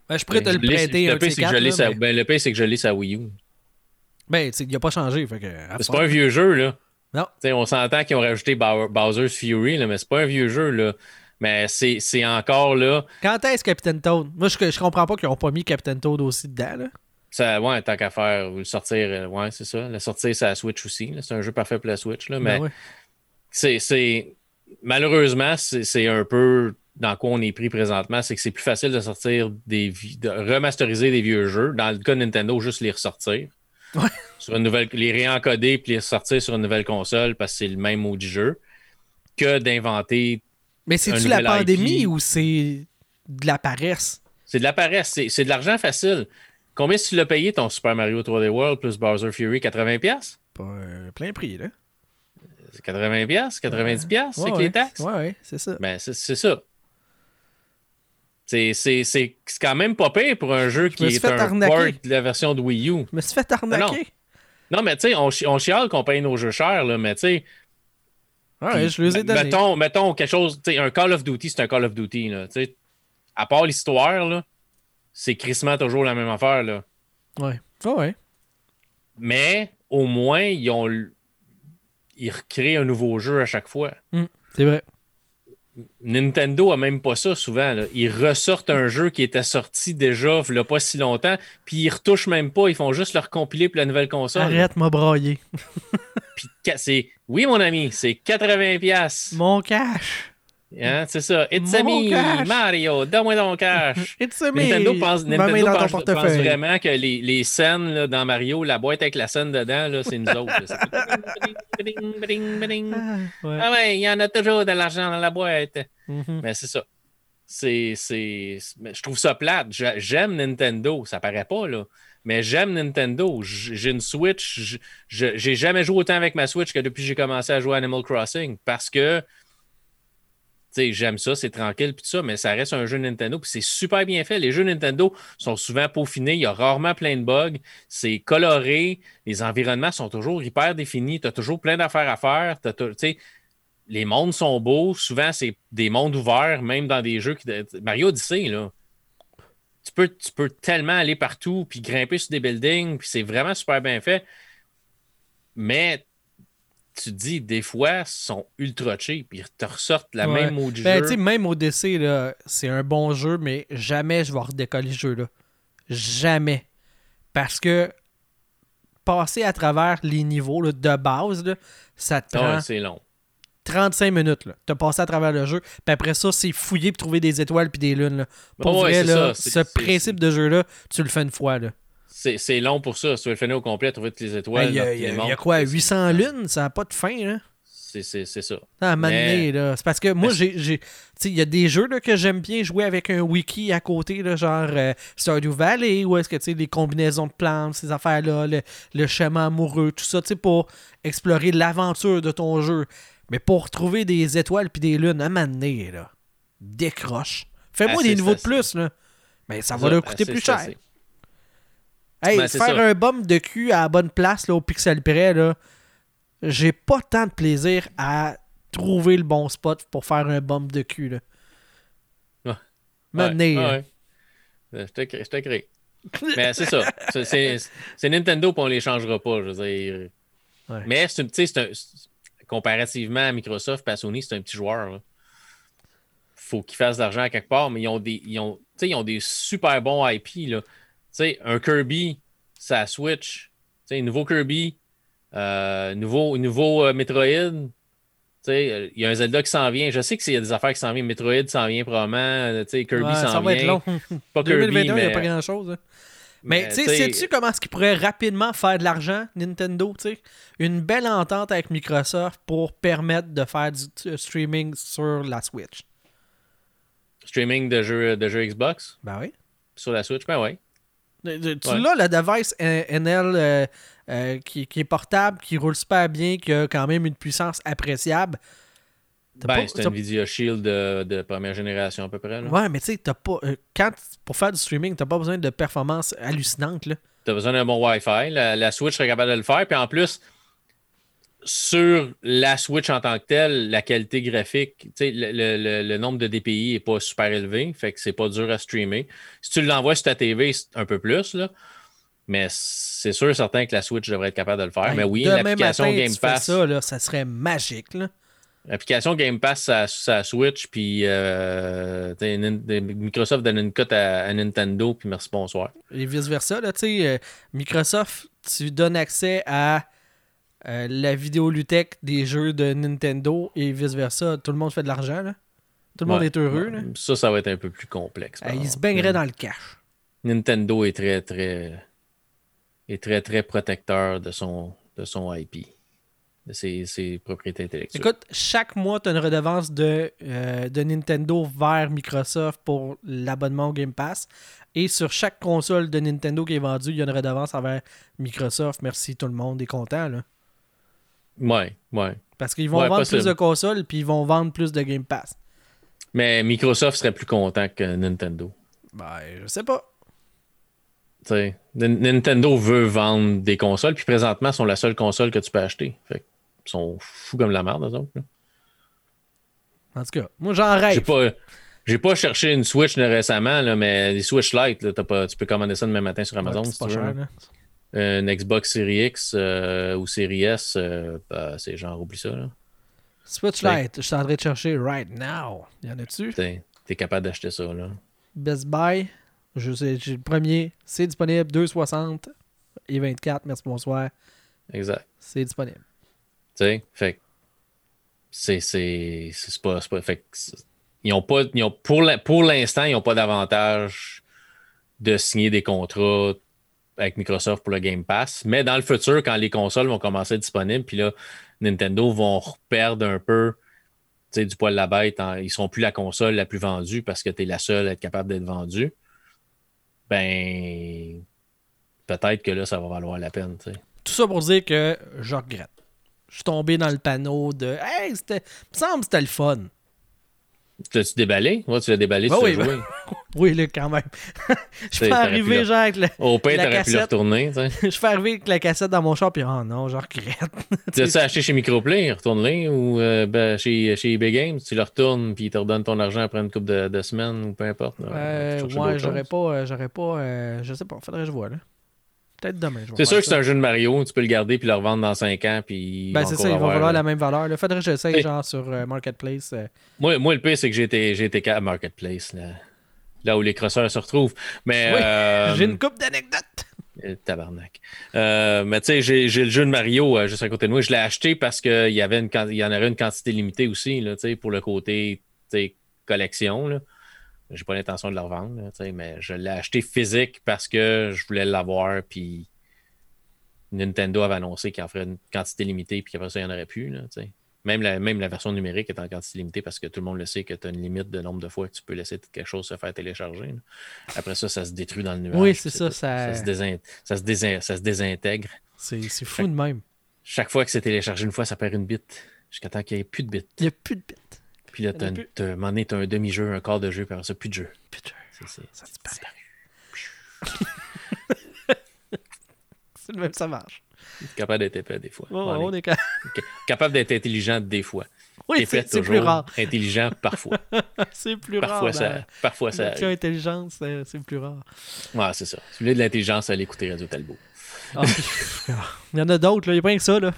Ben, je pourrais te le prêter le pire, ces c'est que là, sa- mais- ben, le pire, c'est que je l'ai sa Wii U. Ben, il a pas changé. Fait que, C'est pas un vieux jeu, là. Non. On s'entend qu'ils ont rajouté Bow- Bowser's Fury, là, mais c'est pas un vieux jeu, là. Mais c'est c'est encore là. Quand est-ce Captain Toad? Moi, je, je comprends pas qu'ils ont pas mis Captain Toad aussi dedans. Là. Ça, ouais, tant qu'à faire, le sortir, euh, ouais, c'est ça. Le sortir, c'est la Switch aussi. C'est un jeu parfait pour la Switch, là. Mais Ben ouais. c'est- c'est. Malheureusement, c'est c'est un peu dans quoi on est pris présentement. C'est que c'est plus facile de sortir des. de remasteriser des vieux jeux. Dans le cas de Nintendo, juste les ressortir. Ouais. Sur une nouvelle, les réencoder puis les ressortir sur une nouvelle console parce que c'est le même mot du jeu. Que d'inventer Mais c'est-tu la pandémie IP. ou c'est de la paresse? C'est de la paresse, c'est c'est de l'argent facile. Combien tu l'as payé ton Super Mario 3D World plus Bowser Fury? 80$? Pas euh, plein prix, là. C'est 80$? 90$? c'est Ouais, avec ouais. les taxes? Ouais, ouais, c'est ça. Ben, c'est c'est ça. C'est quand même pas pire pour un jeu qui est un arnaquer. port de la version de Wii U. Je me suis fait arnaquer. Non, mais tu sais, on, chi- on chiale qu'on paye nos jeux chers, là, mais tu sais, Ouais, je les ai donnés. Mettons, mettons quelque chose, tu sais, un Call of Duty, c'est un Call of Duty, là, tu sais. À part l'histoire, là, c'est crissement toujours la même affaire, là. Ouais. Ouais, ouais. Mais au moins, ils ont ils recréent un nouveau jeu à chaque fois. C'est vrai. Nintendo a même pas ça souvent. là. Ils ressortent un jeu qui était sorti déjà il pas si longtemps, puis ils retouchent même pas, ils font juste le recompiler pour la nouvelle console. Arrête, m'a braillé. Puis c'est oui mon ami, c'est 80 pièces. Mon cash. Hein, c'est ça. It's a me. Mario, donne-moi ton cash. It's a me. Nintendo pense, Nintendo dans ton pense- vraiment que les, les scènes là, dans Mario, la boîte avec la scène dedans, là, c'est nous autres. Ah, ouais. Ah ouais, il y en a toujours de l'argent dans la boîte. Mhm. Mais c'est ça. C'est, je trouve ça plate. J'aime Nintendo, ça paraît pas, là. Mais j'aime Nintendo. J'ai une Switch. J'ai jamais joué autant avec ma Switch que depuis que j'ai commencé à jouer à Animal Crossing. Parce que, j'aime ça, c'est tranquille, puis ça, mais ça reste un jeu Nintendo, puis c'est super bien fait. Les jeux Nintendo sont souvent peaufinés, il y a rarement plein de bugs, c'est coloré, les environnements sont toujours hyper définis, tu as toujours plein d'affaires à faire, tu les mondes sont beaux, souvent c'est des mondes ouverts, même dans des jeux qui. Mario Odyssey, là. Tu peux, tu peux tellement aller partout, puis grimper sur des buildings, puis c'est vraiment super bien fait. Mais tu te dis, des fois, ils sont ultra cheap, ils te ressortent la Ouais. même mot du Ben, jeu. même au DC, là, c'est un bon jeu, mais jamais je vais redécoller ce jeu-là. Jamais. Parce que passer à travers les niveaux là, de base, là, ça te Ah prend ouais, c'est long. 35 minutes. Là. T'as passé à travers le jeu. Puis après ça, c'est fouiller puis trouver des étoiles puis des lunes. Là. Pour vrai, là, ça. Ce principe de jeu-là, tu le fais une fois. Là. C'est long pour ça. Si tu veux le finir au complet, trouver toutes les étoiles. Ben, Il y, a- dans il y a- les il y a mondes, quoi, c'est- 800 lunes? Ça n'a pas de fin. Là. C'est c'est- ça. Moment Mais-. C'est parce que moi, j'ai. Il y a des jeux là, que j'aime bien jouer avec un wiki à côté, là, genre euh, Stardew Valley, où est-ce que tu sais, les combinaisons de plantes, ces affaires-là, le, le schéma amoureux, tout ça, tu sais, pour explorer l'aventure de ton jeu. Mais pour trouver des étoiles puis des lunes, à un moment donné, là, décroche. Fais-moi des niveaux de plus, là. Mais ça va leur coûter plus cher. Hey, Ben, faire ça. un bump de cul à la bonne place, là, au pixel près, là, j'ai pas tant de plaisir à trouver le bon spot pour faire un bump de cul, là. Ouais. Maintenant, Ouais, là. ouais. Euh, Je te crée-. Mais c'est ça. C'est- Nintendo, puis on les changera pas. Je veux dire. Ouais. Mais c'est un- comparativement à Microsoft et à Sony, c'est un petit joueur. là. Faut qu'ils fassent de l'argent à quelque part, mais ils ont des, ils ont, ils ont des super bons IP. Là. Tu sais, un Kirby, ça Switch. Tu sais, nouveau Kirby, euh, nouveau, nouveau euh, Metroid. Tu sais, euh, il y a un Zelda qui s'en vient. Je sais qu'il y a des affaires qui s'en viennent. Metroid s'en vient probablement. tu sais, Kirby Ouais, s'en ça vient. va être long. Pas Kirby, 2021, il n'y a mais, pas grand-chose. hein. Mais, mais, tu sais, sais-tu comment est-ce qu'ils pourraient rapidement faire de l'argent, Nintendo, tu sais? Une belle entente avec Microsoft pour permettre de faire du streaming sur la Switch. Streaming de jeux, de jeux Xbox? Ben oui. sur la Switch, ben oui. Tu Ouais. l'as, le device euh, NL euh, euh, qui, qui est portable, qui roule super bien, qui a quand même une puissance appréciable. T'as Ben, c'est t'as- un Nvidia Shield de, de première génération à peu près. là. Ouais, mais tu sais, t'as pas. euh, quand, pour faire du streaming, t'as pas besoin de performance hallucinante, là. Tu as besoin d'un bon Wi-Fi. La, la Switch serait capable de le faire. Puis en plus, sur la Switch en tant que telle, la qualité graphique, le, le- le- nombre de DPI n'est pas super élevé. Fait que c'est pas dur à streamer. Si tu l'envoies sur ta TV, c'est un peu plus. Là. Mais c'est sûr et certain que la Switch devrait être capable de le faire. Mais oui, l'application Game Pass. ça, là, ça serait magique, là. L'application Game Pass, ça, ça Switch, puis euh, Microsoft donne une cote à, à Nintendo, puis merci, bonsoir. Et vice-versa, là, tu sais, euh, Microsoft, tu donnes accès à euh, la vidéoluthèque des jeux de Nintendo et vice-versa. Tout le monde fait de l'argent, là. Tout le monde est heureux, Ouais. là. Ça, ça va être un peu plus complexe. Euh, ils se baigneraient dans le cash. Nintendo est très, très, est très, très protecteur de son, de son IP, de ses, ses propriétés intellectuelles. Écoute, chaque mois, tu as une redevance de, euh, de Nintendo vers Microsoft pour l'abonnement au Game Pass. Et sur chaque console de Nintendo qui est vendue, il y a une redevance envers Microsoft. Merci, tout le monde est content. Là. Ouais, ouais. Parce qu'ils vont Ouais, vendre possible. plus de consoles puis ils vont vendre plus de Game Pass. Mais Microsoft serait plus content que Nintendo. Ben, je sais pas. T'sais, Nintendo veut vendre des consoles, puis présentement, ils sont la seule console que tu peux acheter. Fait ils sont fous comme la merde, eux autres. là. En tout cas, moi j'en J'ai rêve. pas, j'ai pas cherché une Switch là, récemment, là, mais les Switch Lite, là, pas, tu peux commander ça demain matin sur Amazon Ouais, si c'est pas tu veux. cher. Une Xbox Series X euh, ou Series S, euh, bah, c'est genre, oublie ça. Là. Switch Ouais. Lite, je suis en train de chercher right now. Y en a-tu? T'es, capable d'acheter ça. Là. Best Buy, je sais, j'ai le premier, c'est disponible 2,60 et 24, merci bonsoir. Exact. C'est disponible. Tu sais, fait c'est c'est pas, pas fait ils ont pas ils ont, pour pour l'instant ils n'ont pas d'avantage de signer des contrats avec Microsoft pour le Game Pass mais dans le futur quand les consoles vont commencer à être disponibles puis là Nintendo vont perdre un peu du poil de la bête ils ils seront plus la console la plus vendue parce que tu es la seule à être capable d'être vendue ben peut-être que là ça va valoir la peine tout ça pour dire que je regrette je suis tombé dans le panneau de Hey, c'était. me semble que c'était le fun. Tu L'as-tu déballé? Ouais, tu l'as déballé, bah oui, joué. oui, là, quand même. je fais arriver, genre, avec le. Au pire, t'aurais pu le retourner, je fais arriver avec la cassette dans mon shop, puis oh non, je regrette. tu l'as acheté chez Microplay, retourne-le, ou euh, ben, chez, chez eBay Games, tu le retournes, puis ils te redonnent ton argent après une couple de, de semaines, ou peu importe. Euh, ouais, j'aurais pas, euh, j'aurais pas, euh, je sais pas, faudrait que je vois, là. Peut-être demain. C'est sûr que c'est un jeu de Mario, tu peux le garder puis le revendre dans 5 ans. Puis ben, c'est ça, il va valoir la même valeur. Il faudrait que j'essaye genre sur euh, Marketplace. Euh. Moi, moi, le pire, c'est que j'ai été, j'ai été à Marketplace, là, là où les crosseurs se retrouvent. Mais euh, j'ai une coupe d'anecdotes. Tabarnak. mais tu sais, j'ai, le jeu de Mario juste à côté de moi. Je l'ai acheté parce qu'il y, avait une, il y en avait une quantité limitée aussi là, pour le côté collection. Là. J'ai pas l'intention de le revendre, mais je l'ai acheté physique parce que je voulais l'avoir. Puis Nintendo avait annoncé qu'il en ferait une quantité limitée, puis qu'après ça, il n'y en aurait plus. Là, même, la, même la version numérique est en quantité limitée parce que tout le monde le sait que tu as une limite de nombre de fois que tu peux laisser quelque chose se faire télécharger. Après ça, ça se détruit dans le nuage. Oui, c'est ça, ça... Ça, se désintègre. C'est fou de même. Chaque fois que c'est téléchargé une fois, ça perd une bite. Jusqu'à temps qu'il n'y ait plus de bits. Il n'y a plus de bits. Puis là, t'as donné, t'as un demi-jeu, un quart de jeu, puis après ça, plus de jeu. Plus de jeu. C'est, ça disparaît. c'est le même, ça marche. Capable d'être épais des fois. on est capable d'être intelligent des fois. Oui, c'est, plus rare. Intelligent parfois. c'est plus parfois rare. Ça, parfois ça. intelligence, c'est plus rare. Ouais, c'est ça. Si vous voulez de l'intelligence, allez écouter Radio Talbot. Ah, il y en a d'autres, il n'y a pas que ça. Là.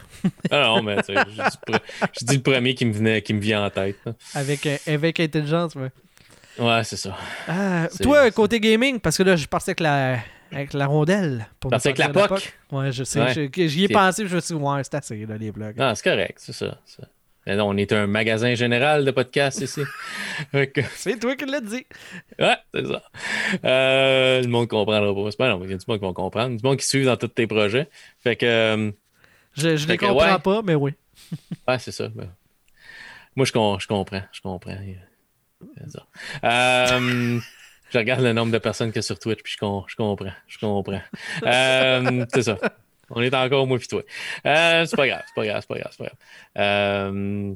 ah non, mais je, dis le premier qui me, venait, qui me vient en tête. Avec, euh, avec intelligence, ouais. Ouais, c'est ça. Ah, toi, côté gaming, parce que là, je partais avec la, avec la rondelle. Pour avec la POC? Ouais, je sais. J'y ai pensé, je me suis dit, ouais, c'est assez, là, les blogs. Ah, c'est correct, c'est ça. Mais non, on est un magasin général de podcasts ici. c'est toi qui l'as dit. Ouais, c'est ça. Euh, le monde comprendra pas. Non, il y a du monde qui va comprendre. Du monde qui suit dans tous tes projets. Fait que. Euh, je je les comprends pas, mais oui. ouais, c'est ça. Moi, je, je comprends. Je comprends. Euh, je regarde le nombre de personnes qu'il y a sur Twitch, puis je, je comprends. Je comprends. Euh, c'est ça. On est encore moi puis toi. Euh, c'est pas grave, c'est pas grave, c'est pas grave, c'est pas grave. Euh,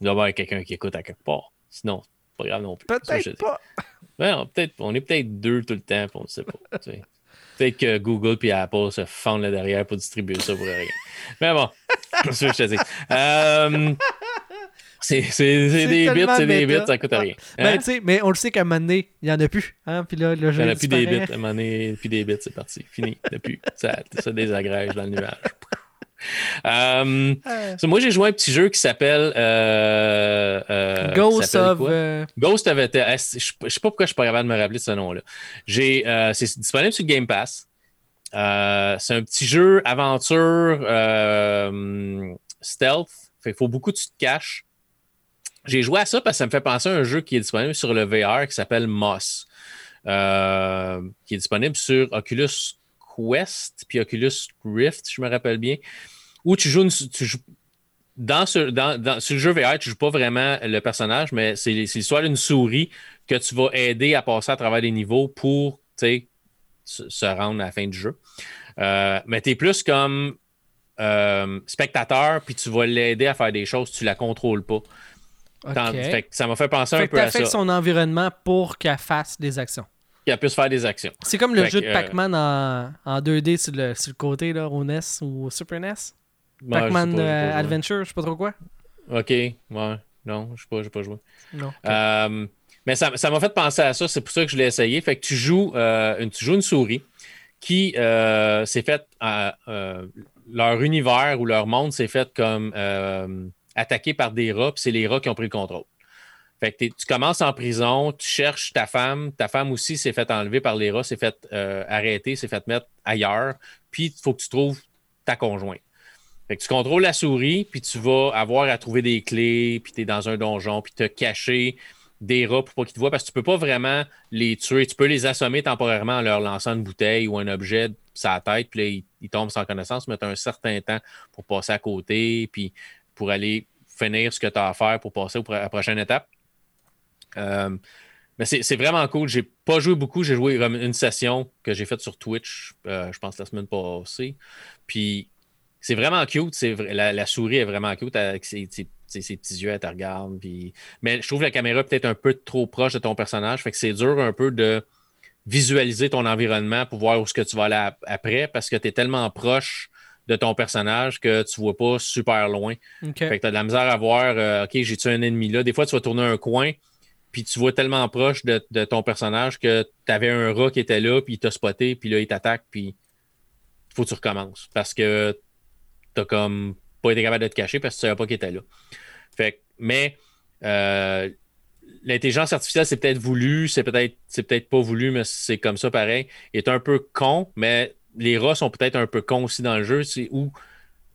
il doit y avoir quelqu'un qui écoute à quelque part. Sinon, c'est pas grave non plus. Peut-être pas. peut on est peut-être deux tout le temps, puis on ne sait pas. Peut-être que Google et Apple se fendent là derrière pour distribuer ça pour rien. Mais bon, c'est ce que je te dis. Euh, c'est des bits, c'est des bits, ça coûte rien. Ben, hein? tu sais, mais on le sait qu'à un moment donné, il n'y en a plus. Hein? Puis là, le jeu il n'y en a plus des bits. À un moment donné, plus des bits, c'est parti. Fini. Depuis. Ça, ça désagrège dans le nuage. Euh, moi, j'ai joué un petit jeu qui s'appelle euh, euh, Ghost of. Ghost of. Je ne sais pas pourquoi je suis pas capable de me rappeler de ce nom-là. c'est disponible sur Game Pass. c'est un petit jeu aventure stealth. Il faut beaucoup que tu te caches. J'ai joué à ça parce que ça me fait penser à un jeu qui est disponible sur le VR qui s'appelle Moss, euh, qui est disponible sur Oculus Quest puis Oculus Rift, je me rappelle bien, où tu joues, dans, ce, dans, le jeu VR, tu joues pas vraiment le personnage, mais c'est l'histoire d'une souris que tu vas aider à passer à travers des niveaux pour se, rendre à la fin du jeu. Euh, mais tu es plus comme euh, spectateur, puis tu vas l'aider à faire des choses, tu la contrôles pas ça m'a fait penser un peu à ça. son environnement pour qu'elle fasse des actions. Qu'elle puisse faire des actions. C'est comme le jeu de Pac-Man en, en, 2D sur le, sur le côté, là, au NES ou au Super NES. Pac-Man euh, Adventure, je sais pas trop quoi. Ok, ouais. Non, je sais pas, pas joué. Non. Euh, mais ça m'a fait penser à ça, c'est pour ça que je l'ai essayé. Fait que tu joues, euh, une, tu joues une souris qui s'est faite. leur univers ou leur monde s'est fait comme attaqué par des rats, puis c'est les rats qui ont pris le contrôle. Fait que tu commences en prison, tu cherches ta femme, ta femme aussi s'est fait enlever par les rats, s'est fait euh, arrêter, s'est fait mettre ailleurs, puis il faut que tu trouves ta conjointe. Fait tu contrôles la souris, puis tu vas avoir à trouver des clés, puis tu es dans un donjon, puis te cacher des rats pour pas qu'ils te voient, parce que tu peux pas vraiment les tuer. Tu peux les assommer temporairement en leur lançant une bouteille ou un objet sur la tête, puis là, ils, tombent sans connaissance, mais tu as un certain temps pour passer à côté, puis pour aller finir ce que tu as à faire pour passer à la prochaine étape. Euh, mais c'est vraiment cool. J'ai pas joué beaucoup. J'ai joué une session que j'ai faite sur Twitch, euh, je pense la semaine passée. Puis c'est vraiment cute. La, la, souris est vraiment cute avec ses, petits yeux, elle te regarde. Puis... Mais je trouve la caméra peut-être un peu trop proche de ton personnage. Fait que c'est dur un peu de visualiser ton environnement pour voir où ce que tu vas aller après parce que tu es tellement proche de ton personnage que tu vois pas super loin. Fait que tu as de la misère à voir, euh, OK, j'ai-tu un ennemi là? Des fois, tu vas tourner un coin, puis tu vois tellement proche de, ton personnage que tu avais un rat qui était là, puis il t'a spoté, puis là, il t'attaque, puis il faut que tu recommences. Parce que t'as comme pas été capable de te cacher parce que tu savais pas qu'il était là. Fait mais euh, l'intelligence artificielle, c'est peut-être voulu, c'est peut-être c'est peut-être pas voulu, mais c'est comme ça pareil. Il est un peu con, mais les rats sont peut-être un peu cons aussi dans le jeu. C'est où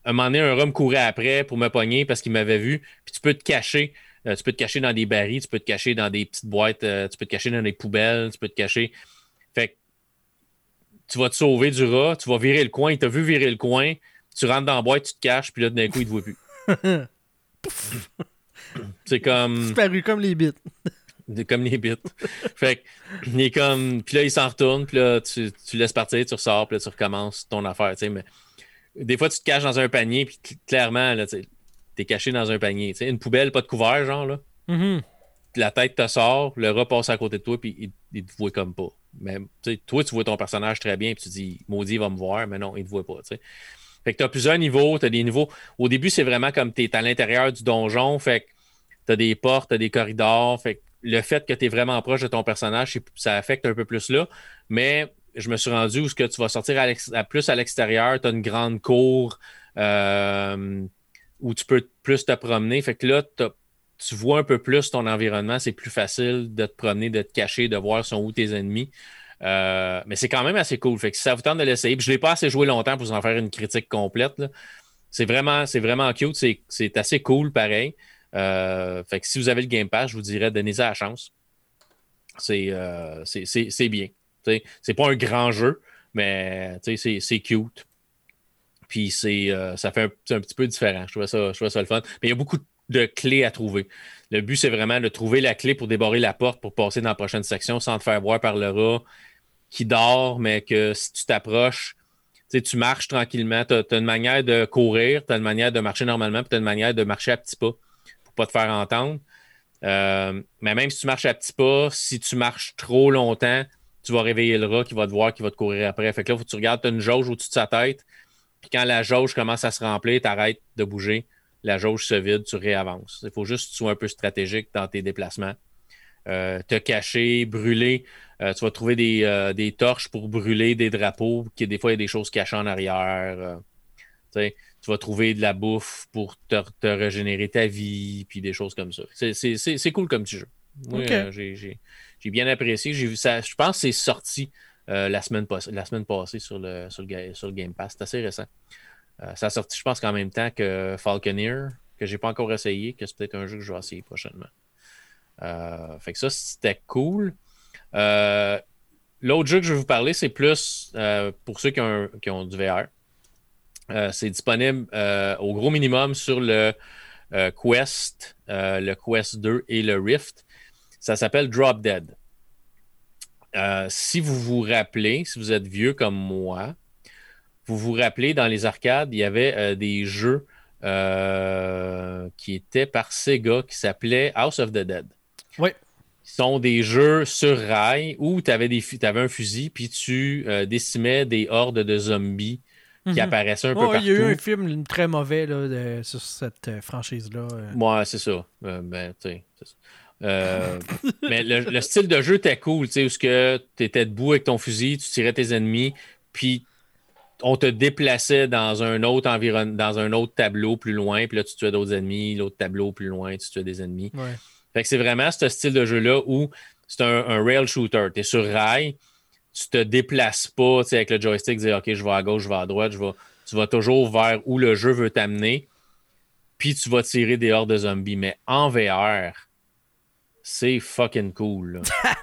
un moment donné, un rat me courait après pour me pogner parce qu'il m'avait vu. Puis tu peux te cacher. Euh, tu peux te cacher dans des barils, tu peux te cacher dans des petites boîtes, euh, tu peux te cacher dans des poubelles, tu peux te cacher. Fait que tu vas te sauver du rat, tu vas virer le coin, il t'a vu virer le coin, tu rentres dans la boîte, tu te caches, puis là, d'un coup, il te voit plus. c'est comme. Disparu comme les bits. Comme les bits. fait que, il est comme. Puis là, il s'en retourne, puis là, tu, tu, laisses partir, tu ressors, puis là, tu recommences ton affaire, tu sais. Mais des fois, tu te caches dans un panier, puis clairement, là, tu es caché dans un panier. Tu sais, une poubelle, pas de couvert, genre, là. Mm-hmm. La tête te sort, le rat passe à côté de toi, puis il, il, te voit comme pas. Mais toi, tu vois ton personnage très bien, puis tu dis, maudit, il va me voir, mais non, il te voit pas, tu sais. Fait que tu as plusieurs niveaux, tu as des niveaux. Au début, c'est vraiment comme tu es à l'intérieur du donjon, fait que tu as des portes, tu as des corridors, fait que le fait que tu es vraiment proche de ton personnage, ça affecte un peu plus là. Mais je me suis rendu où ce que tu vas sortir plus à l'extérieur, tu as une grande cour euh, où tu peux plus te promener. Fait que là, tu vois un peu plus ton environnement, c'est plus facile de te promener, de te cacher, de voir sont où tes ennemis. Euh, mais c'est quand même assez cool. Fait que si ça vous tente de l'essayer, je ne l'ai pas assez joué longtemps pour vous en faire une critique complète. C'est vraiment, vraiment cute. C'est assez cool, pareil. Euh, fait que si vous avez le Game Pass, je vous dirais, donnez-y la chance. C'est euh, bien. C'est pas un grand jeu, mais c'est cute. Puis ça fait un, petit peu différent. Je trouvais, ça, je ça le fun. Mais il y a beaucoup de clés à trouver. Le but, c'est vraiment de trouver la clé pour débarrer la porte pour passer dans la prochaine section sans te faire voir par le rat qui dort, mais que si tu t'approches, tu marches tranquillement. Tu as, une manière de courir, tu as une manière de marcher normalement, puis tu as une manière de marcher à petits pas pas te faire entendre. Euh, mais même si tu marches à petits pas, si tu marches trop longtemps, tu vas réveiller le rat qui va te voir, qui va te courir après. Fait que là, faut que tu regardes, tu as une jauge au-dessus de sa tête. Puis quand la jauge commence à se remplir, tu arrêtes de bouger. La jauge se vide, tu réavances. Il faut juste que tu sois un peu stratégique dans tes déplacements. Euh, te cacher, brûler. Euh, tu vas trouver des, torches pour brûler des drapeaux, qui des fois il y a des choses cachées en arrière. Tu vas trouver de la bouffe pour te, régénérer ta vie, puis des choses comme ça. C'est cool comme petit jeu. J'ai bien apprécié. Vu ça. Je pense que c'est sorti la, semaine la semaine passée sur le, sur le, Game Pass. C'est assez récent. ça a sorti, je pense, qu'en même temps que Falconeer, que j'ai pas encore essayé, que c'est peut-être un jeu que je vais essayer prochainement. Euh, fait que ça, c'était cool. Euh, l'autre jeu que je vais vous parler, c'est plus euh, pour ceux qui ont, du VR. C'est disponible au gros minimum sur le Quest, le Quest 2 et le Rift. Ça s'appelle Drop Dead. si vous vous rappelez, si vous êtes vieux comme moi, vous vous rappelez, dans les arcades, il y avait des jeux qui étaient par Sega qui s'appelaient House of the Dead. Oui. sont des jeux sur rail où tu avais, avais, un fusil puis tu euh, décimais des hordes de zombies qui mhm. apparaissaient un peu partout. Il y a eu un film très mauvais là, sur cette euh, franchise-là. Euh. Ouais, c'est ça. ben, c'est ça. mais le, style de jeu était cool, tu sais, où tu étais debout avec ton fusil, tu tirais tes ennemis, puis on te déplaçait dans un autre environnement, dans un autre tableau plus loin, puis là tu tuais d'autres ennemis, l'autre tableau plus loin, tu tuais des ennemis. Ouais. Fait que c'est vraiment ce style de jeu-là où c'est un, rail shooter. Tu es sur rail, tu te déplaces pas avec le joystick, dire OK, je vais à gauche, je vais à droite, je vais. Tu vas toujours vers où le jeu veut t'amener, puis tu vas tirer des hordes de zombies. Mais en VR, c'est fucking cool.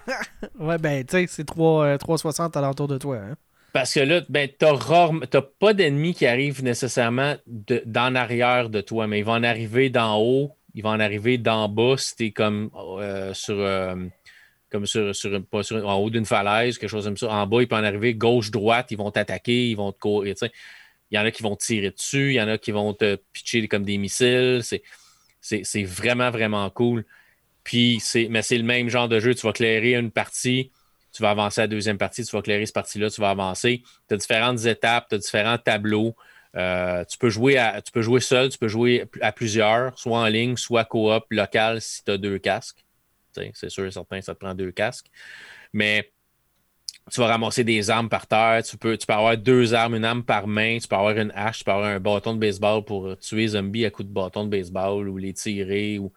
ouais, ben, tu sais, c'est 360 à l'entour de toi. Hein? Parce que là, ben, t'as pas d'ennemis qui arrivent nécessairement d'en arrière de toi, mais ils vont en arriver d'en haut, ils vont en arriver d'en bas si t'es comme euh, sur. Euh, comme sur, en haut d'une falaise, quelque chose comme ça. En bas, ils peuvent en arriver gauche-droite, ils vont t'attaquer, ils vont te courir. Il y en a qui vont tirer dessus, il y en a qui vont te pitcher comme des missiles. C'est vraiment, vraiment cool. Puis, mais c'est le même genre de jeu. Tu vas clairer une partie, tu vas avancer à la deuxième partie, tu vas clairer cette partie-là, tu vas avancer. Tu as différentes étapes, tu as différents tableaux. Euh, tu, peux jouer tu peux jouer seul, tu peux jouer à plusieurs, soit en ligne, soit coop local si tu as deux casques. C'est sûr et certain, ça te prend deux casques. Mais tu vas ramasser des armes par terre. Tu peux, tu peux avoir deux armes, une arme par main. Tu peux avoir une hache, tu peux avoir un bâton de baseball pour tuer les zombies à coups de bâton de baseball ou les tirer. Ou...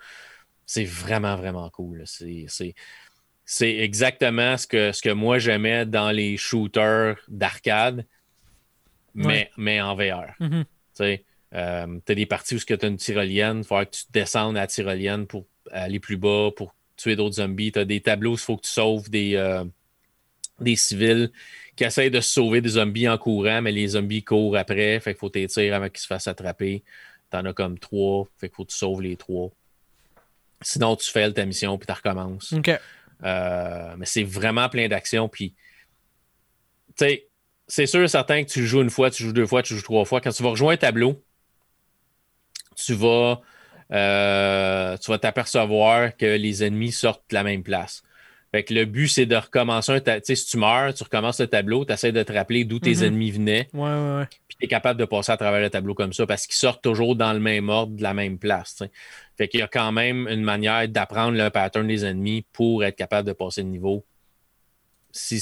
C'est vraiment, vraiment cool. C'est exactement ce que, ce que moi j'aimais dans les shooters d'arcade, mais, mais en VR. Mm-hmm. Tu euh, as des parties où tu as une tyrolienne, il faut que tu descendes à la tyrolienne pour aller plus bas, pour tuer d'autres zombies. Tu as des tableaux, il faut que tu sauves des, euh, des civils qui essayent de sauver des zombies en courant, mais les zombies courent après. Fait qu'il faut t'étirer avant qu'ils se fassent attraper. Tu en as comme trois. Fait qu'il faut que tu sauves les trois. Sinon, tu fais ta mission puis tu recommences. Euh, mais c'est vraiment plein d'actions. Puis, tu sais, c'est sûr et certain que tu joues une fois, tu joues deux fois, tu joues trois fois. Quand tu vas rejoindre un tableau, tu vas euh, tu vas t'apercevoir que les ennemis sortent de la même place. Fait que le but, c'est de recommencer un. Tu sais, si tu meurs, tu recommences le tableau, tu essaies de te rappeler d'où tes Mhm. ennemis venaient, Ouais, ouais, ouais. puis tu es capable de passer à travers le tableau comme ça parce qu'ils sortent toujours dans le même ordre, de la même place. Fait qu'il y a quand même une manière d'apprendre le pattern des ennemis pour être capable de passer le niveau si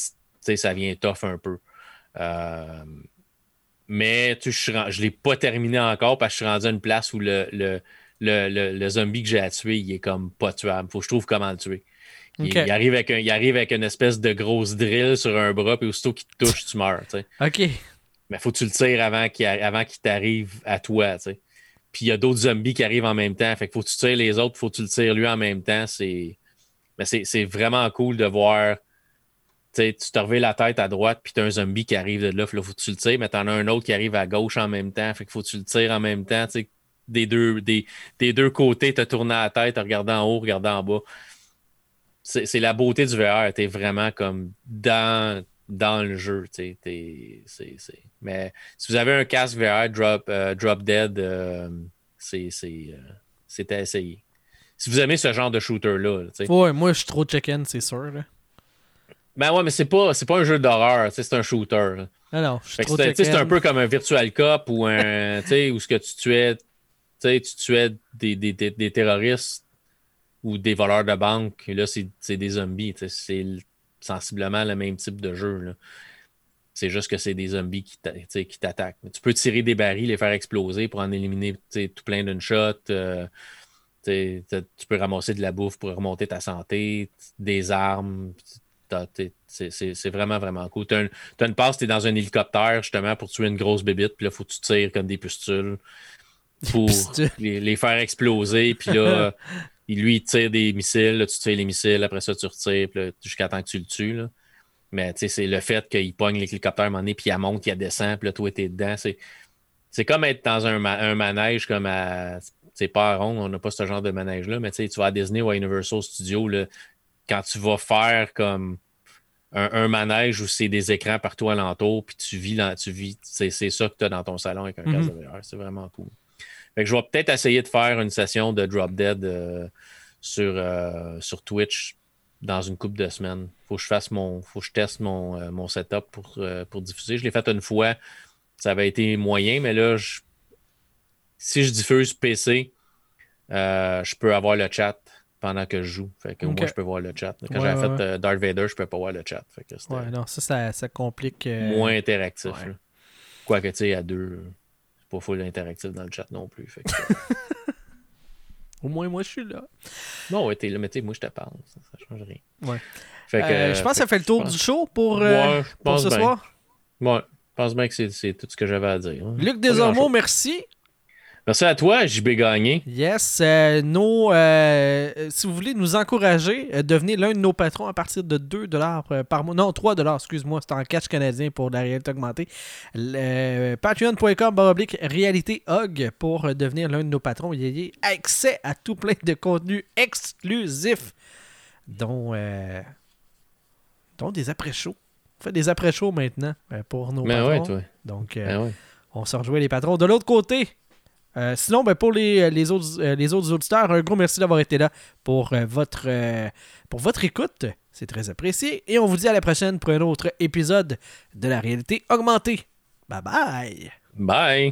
ça vient tough un peu. Euh, mais je ne l'ai pas terminé encore parce que je suis rendu à une place où le, le, le, le- le zombie que j'ai à tuer, il est comme pas tuable. Faut que je trouve comment le tuer. Il, il arrive avec un, il arrive avec une espèce de grosse drill sur un bras, puis aussitôt qu'il te touche, tu meurs. tu sais. Ok. Mais faut que tu le tires avant qu'il avant t'arrive à toi. tu sais. Puis il y a d'autres zombies qui arrivent en même temps. Fait que faut que tu tires les autres, faut que tu le tires lui en même temps. C'est mais c'est vraiment cool de voir. tu te reviens la tête à droite, puis tu as un zombie qui arrive de là, là, faut que tu le tires, mais tu en as un autre qui arrive à gauche en même temps. Fait qu'il faut que tu le tires en même temps. Des deux, des, des deux côtés, as tourné la tête, tu regardé en haut, regardé en bas. C'est la beauté du VR. Tu es vraiment comme dans, dans le jeu. Mais si vous avez un casque VR, Drop, euh, Drop Dead, euh, c'est euh, à essayer. Si vous aimez ce genre de shooter-là. Ouais, moi, je suis trop chicken, c'est sûr. Là. Ben ouais, mais c'est pas, pas un jeu d'horreur, c'est un shooter. là. Non, non, je suis trop c'est, un peu comme un Virtual Cop ou un. tu sais, où ce que tu tuais. Tu tuais des, des, des, des terroristes ou des voleurs de banque. Là, c'est, des zombies. C'est sensiblement le même type de jeu. C'est juste que c'est des zombies qui, t'attaquent. Tu peux tirer des barils, les faire exploser pour en éliminer tout plein d'une shot. euh, tu peux ramasser de la bouffe pour remonter ta santé, des armes. C'est vraiment, vraiment cool. Tu as, une passe, tu es dans un hélicoptère justement pour tuer une grosse bébite, puis là, il faut que tu tires comme des pustules pour les, les faire exploser. Puis là, il- lui, il tire des missiles, là, tu tires les missiles, après ça, tu retires, jusqu'à temps que tu le tues. là. Mais tu sais, c'est le fait qu'il pogne l'hélicoptère à un moment donné, puis il monte, il descend, puis là, toi, t'es dedans. C'est c'est comme être dans un, ma- un manège comme à. C'est pas à rond, on n'a pas ce genre de manège-là, mais tu vas à Disney ou à Universal Studios, là, quand tu vas faire comme un, un manège où c'est des écrans partout alentour, puis tu vis, dans, tu vis, c'est c'est ça que tu as dans ton salon avec un casque de VR. C'est vraiment cool. Fait que je vais peut-être essayer de faire une session de Drop Dead euh, sur, euh, sur Twitch dans une couple de semaines. Faut que je fasse mon. Faut que je teste mon, euh, mon setup pour, pour diffuser. Je l'ai fait une fois. Ça avait été moyen, mais là, je- si je diffuse PC, je peux avoir le chat pendant que je joue. Fait que moi, je peux voir le chat. Quand Ouais, j'avais ouais, fait euh, Darth Vader, je peux pas voir le chat. Fait que c'était Ouais, non, ça, ça, ça complique. euh, moins interactif. Quoique, tu sais, à deux, pas full interactif dans le chat non plus. Fait que, Au moins, moi, je suis là. non, ouais, t'es là, mais tu sais, moi, je te parle. Ça, ça change rien. Ouais. Fait que, Euh, je pense que ça fait le tour je du show pour, euh, Ouais, je pour ce bien. soir. Ouais. pense bien que c'est tout ce que j'avais à dire. hein. Luc Desormeaux, merci. Merci à toi, JB Gagné. Yes. euh, nos, euh, si vous voulez nous encourager, euh, devenez l'un de nos patrons à partir de 2 par mois. Non, 3 excuse-moi, c'est en catch canadien pour la réalité augmentée. Patreon.com baroblique réalité hog pour devenir l'un de nos patrons. Il y a accès à tout plein de contenus exclusifs, dont, dont des après-shows. On fait des après-shows maintenant pour nos Ben patrons. ouais, toi. Donc, Ben ouais. on se rejoint les patrons. De l'autre côté, euh, sinon, ben, pour les, les, autres, euh, les autres auditeurs, un gros merci d'avoir été là euh, pour votre écoute. C'est très apprécié. Et on vous dit à la prochaine pour un autre épisode de la réalité augmentée. Bye bye! Bye.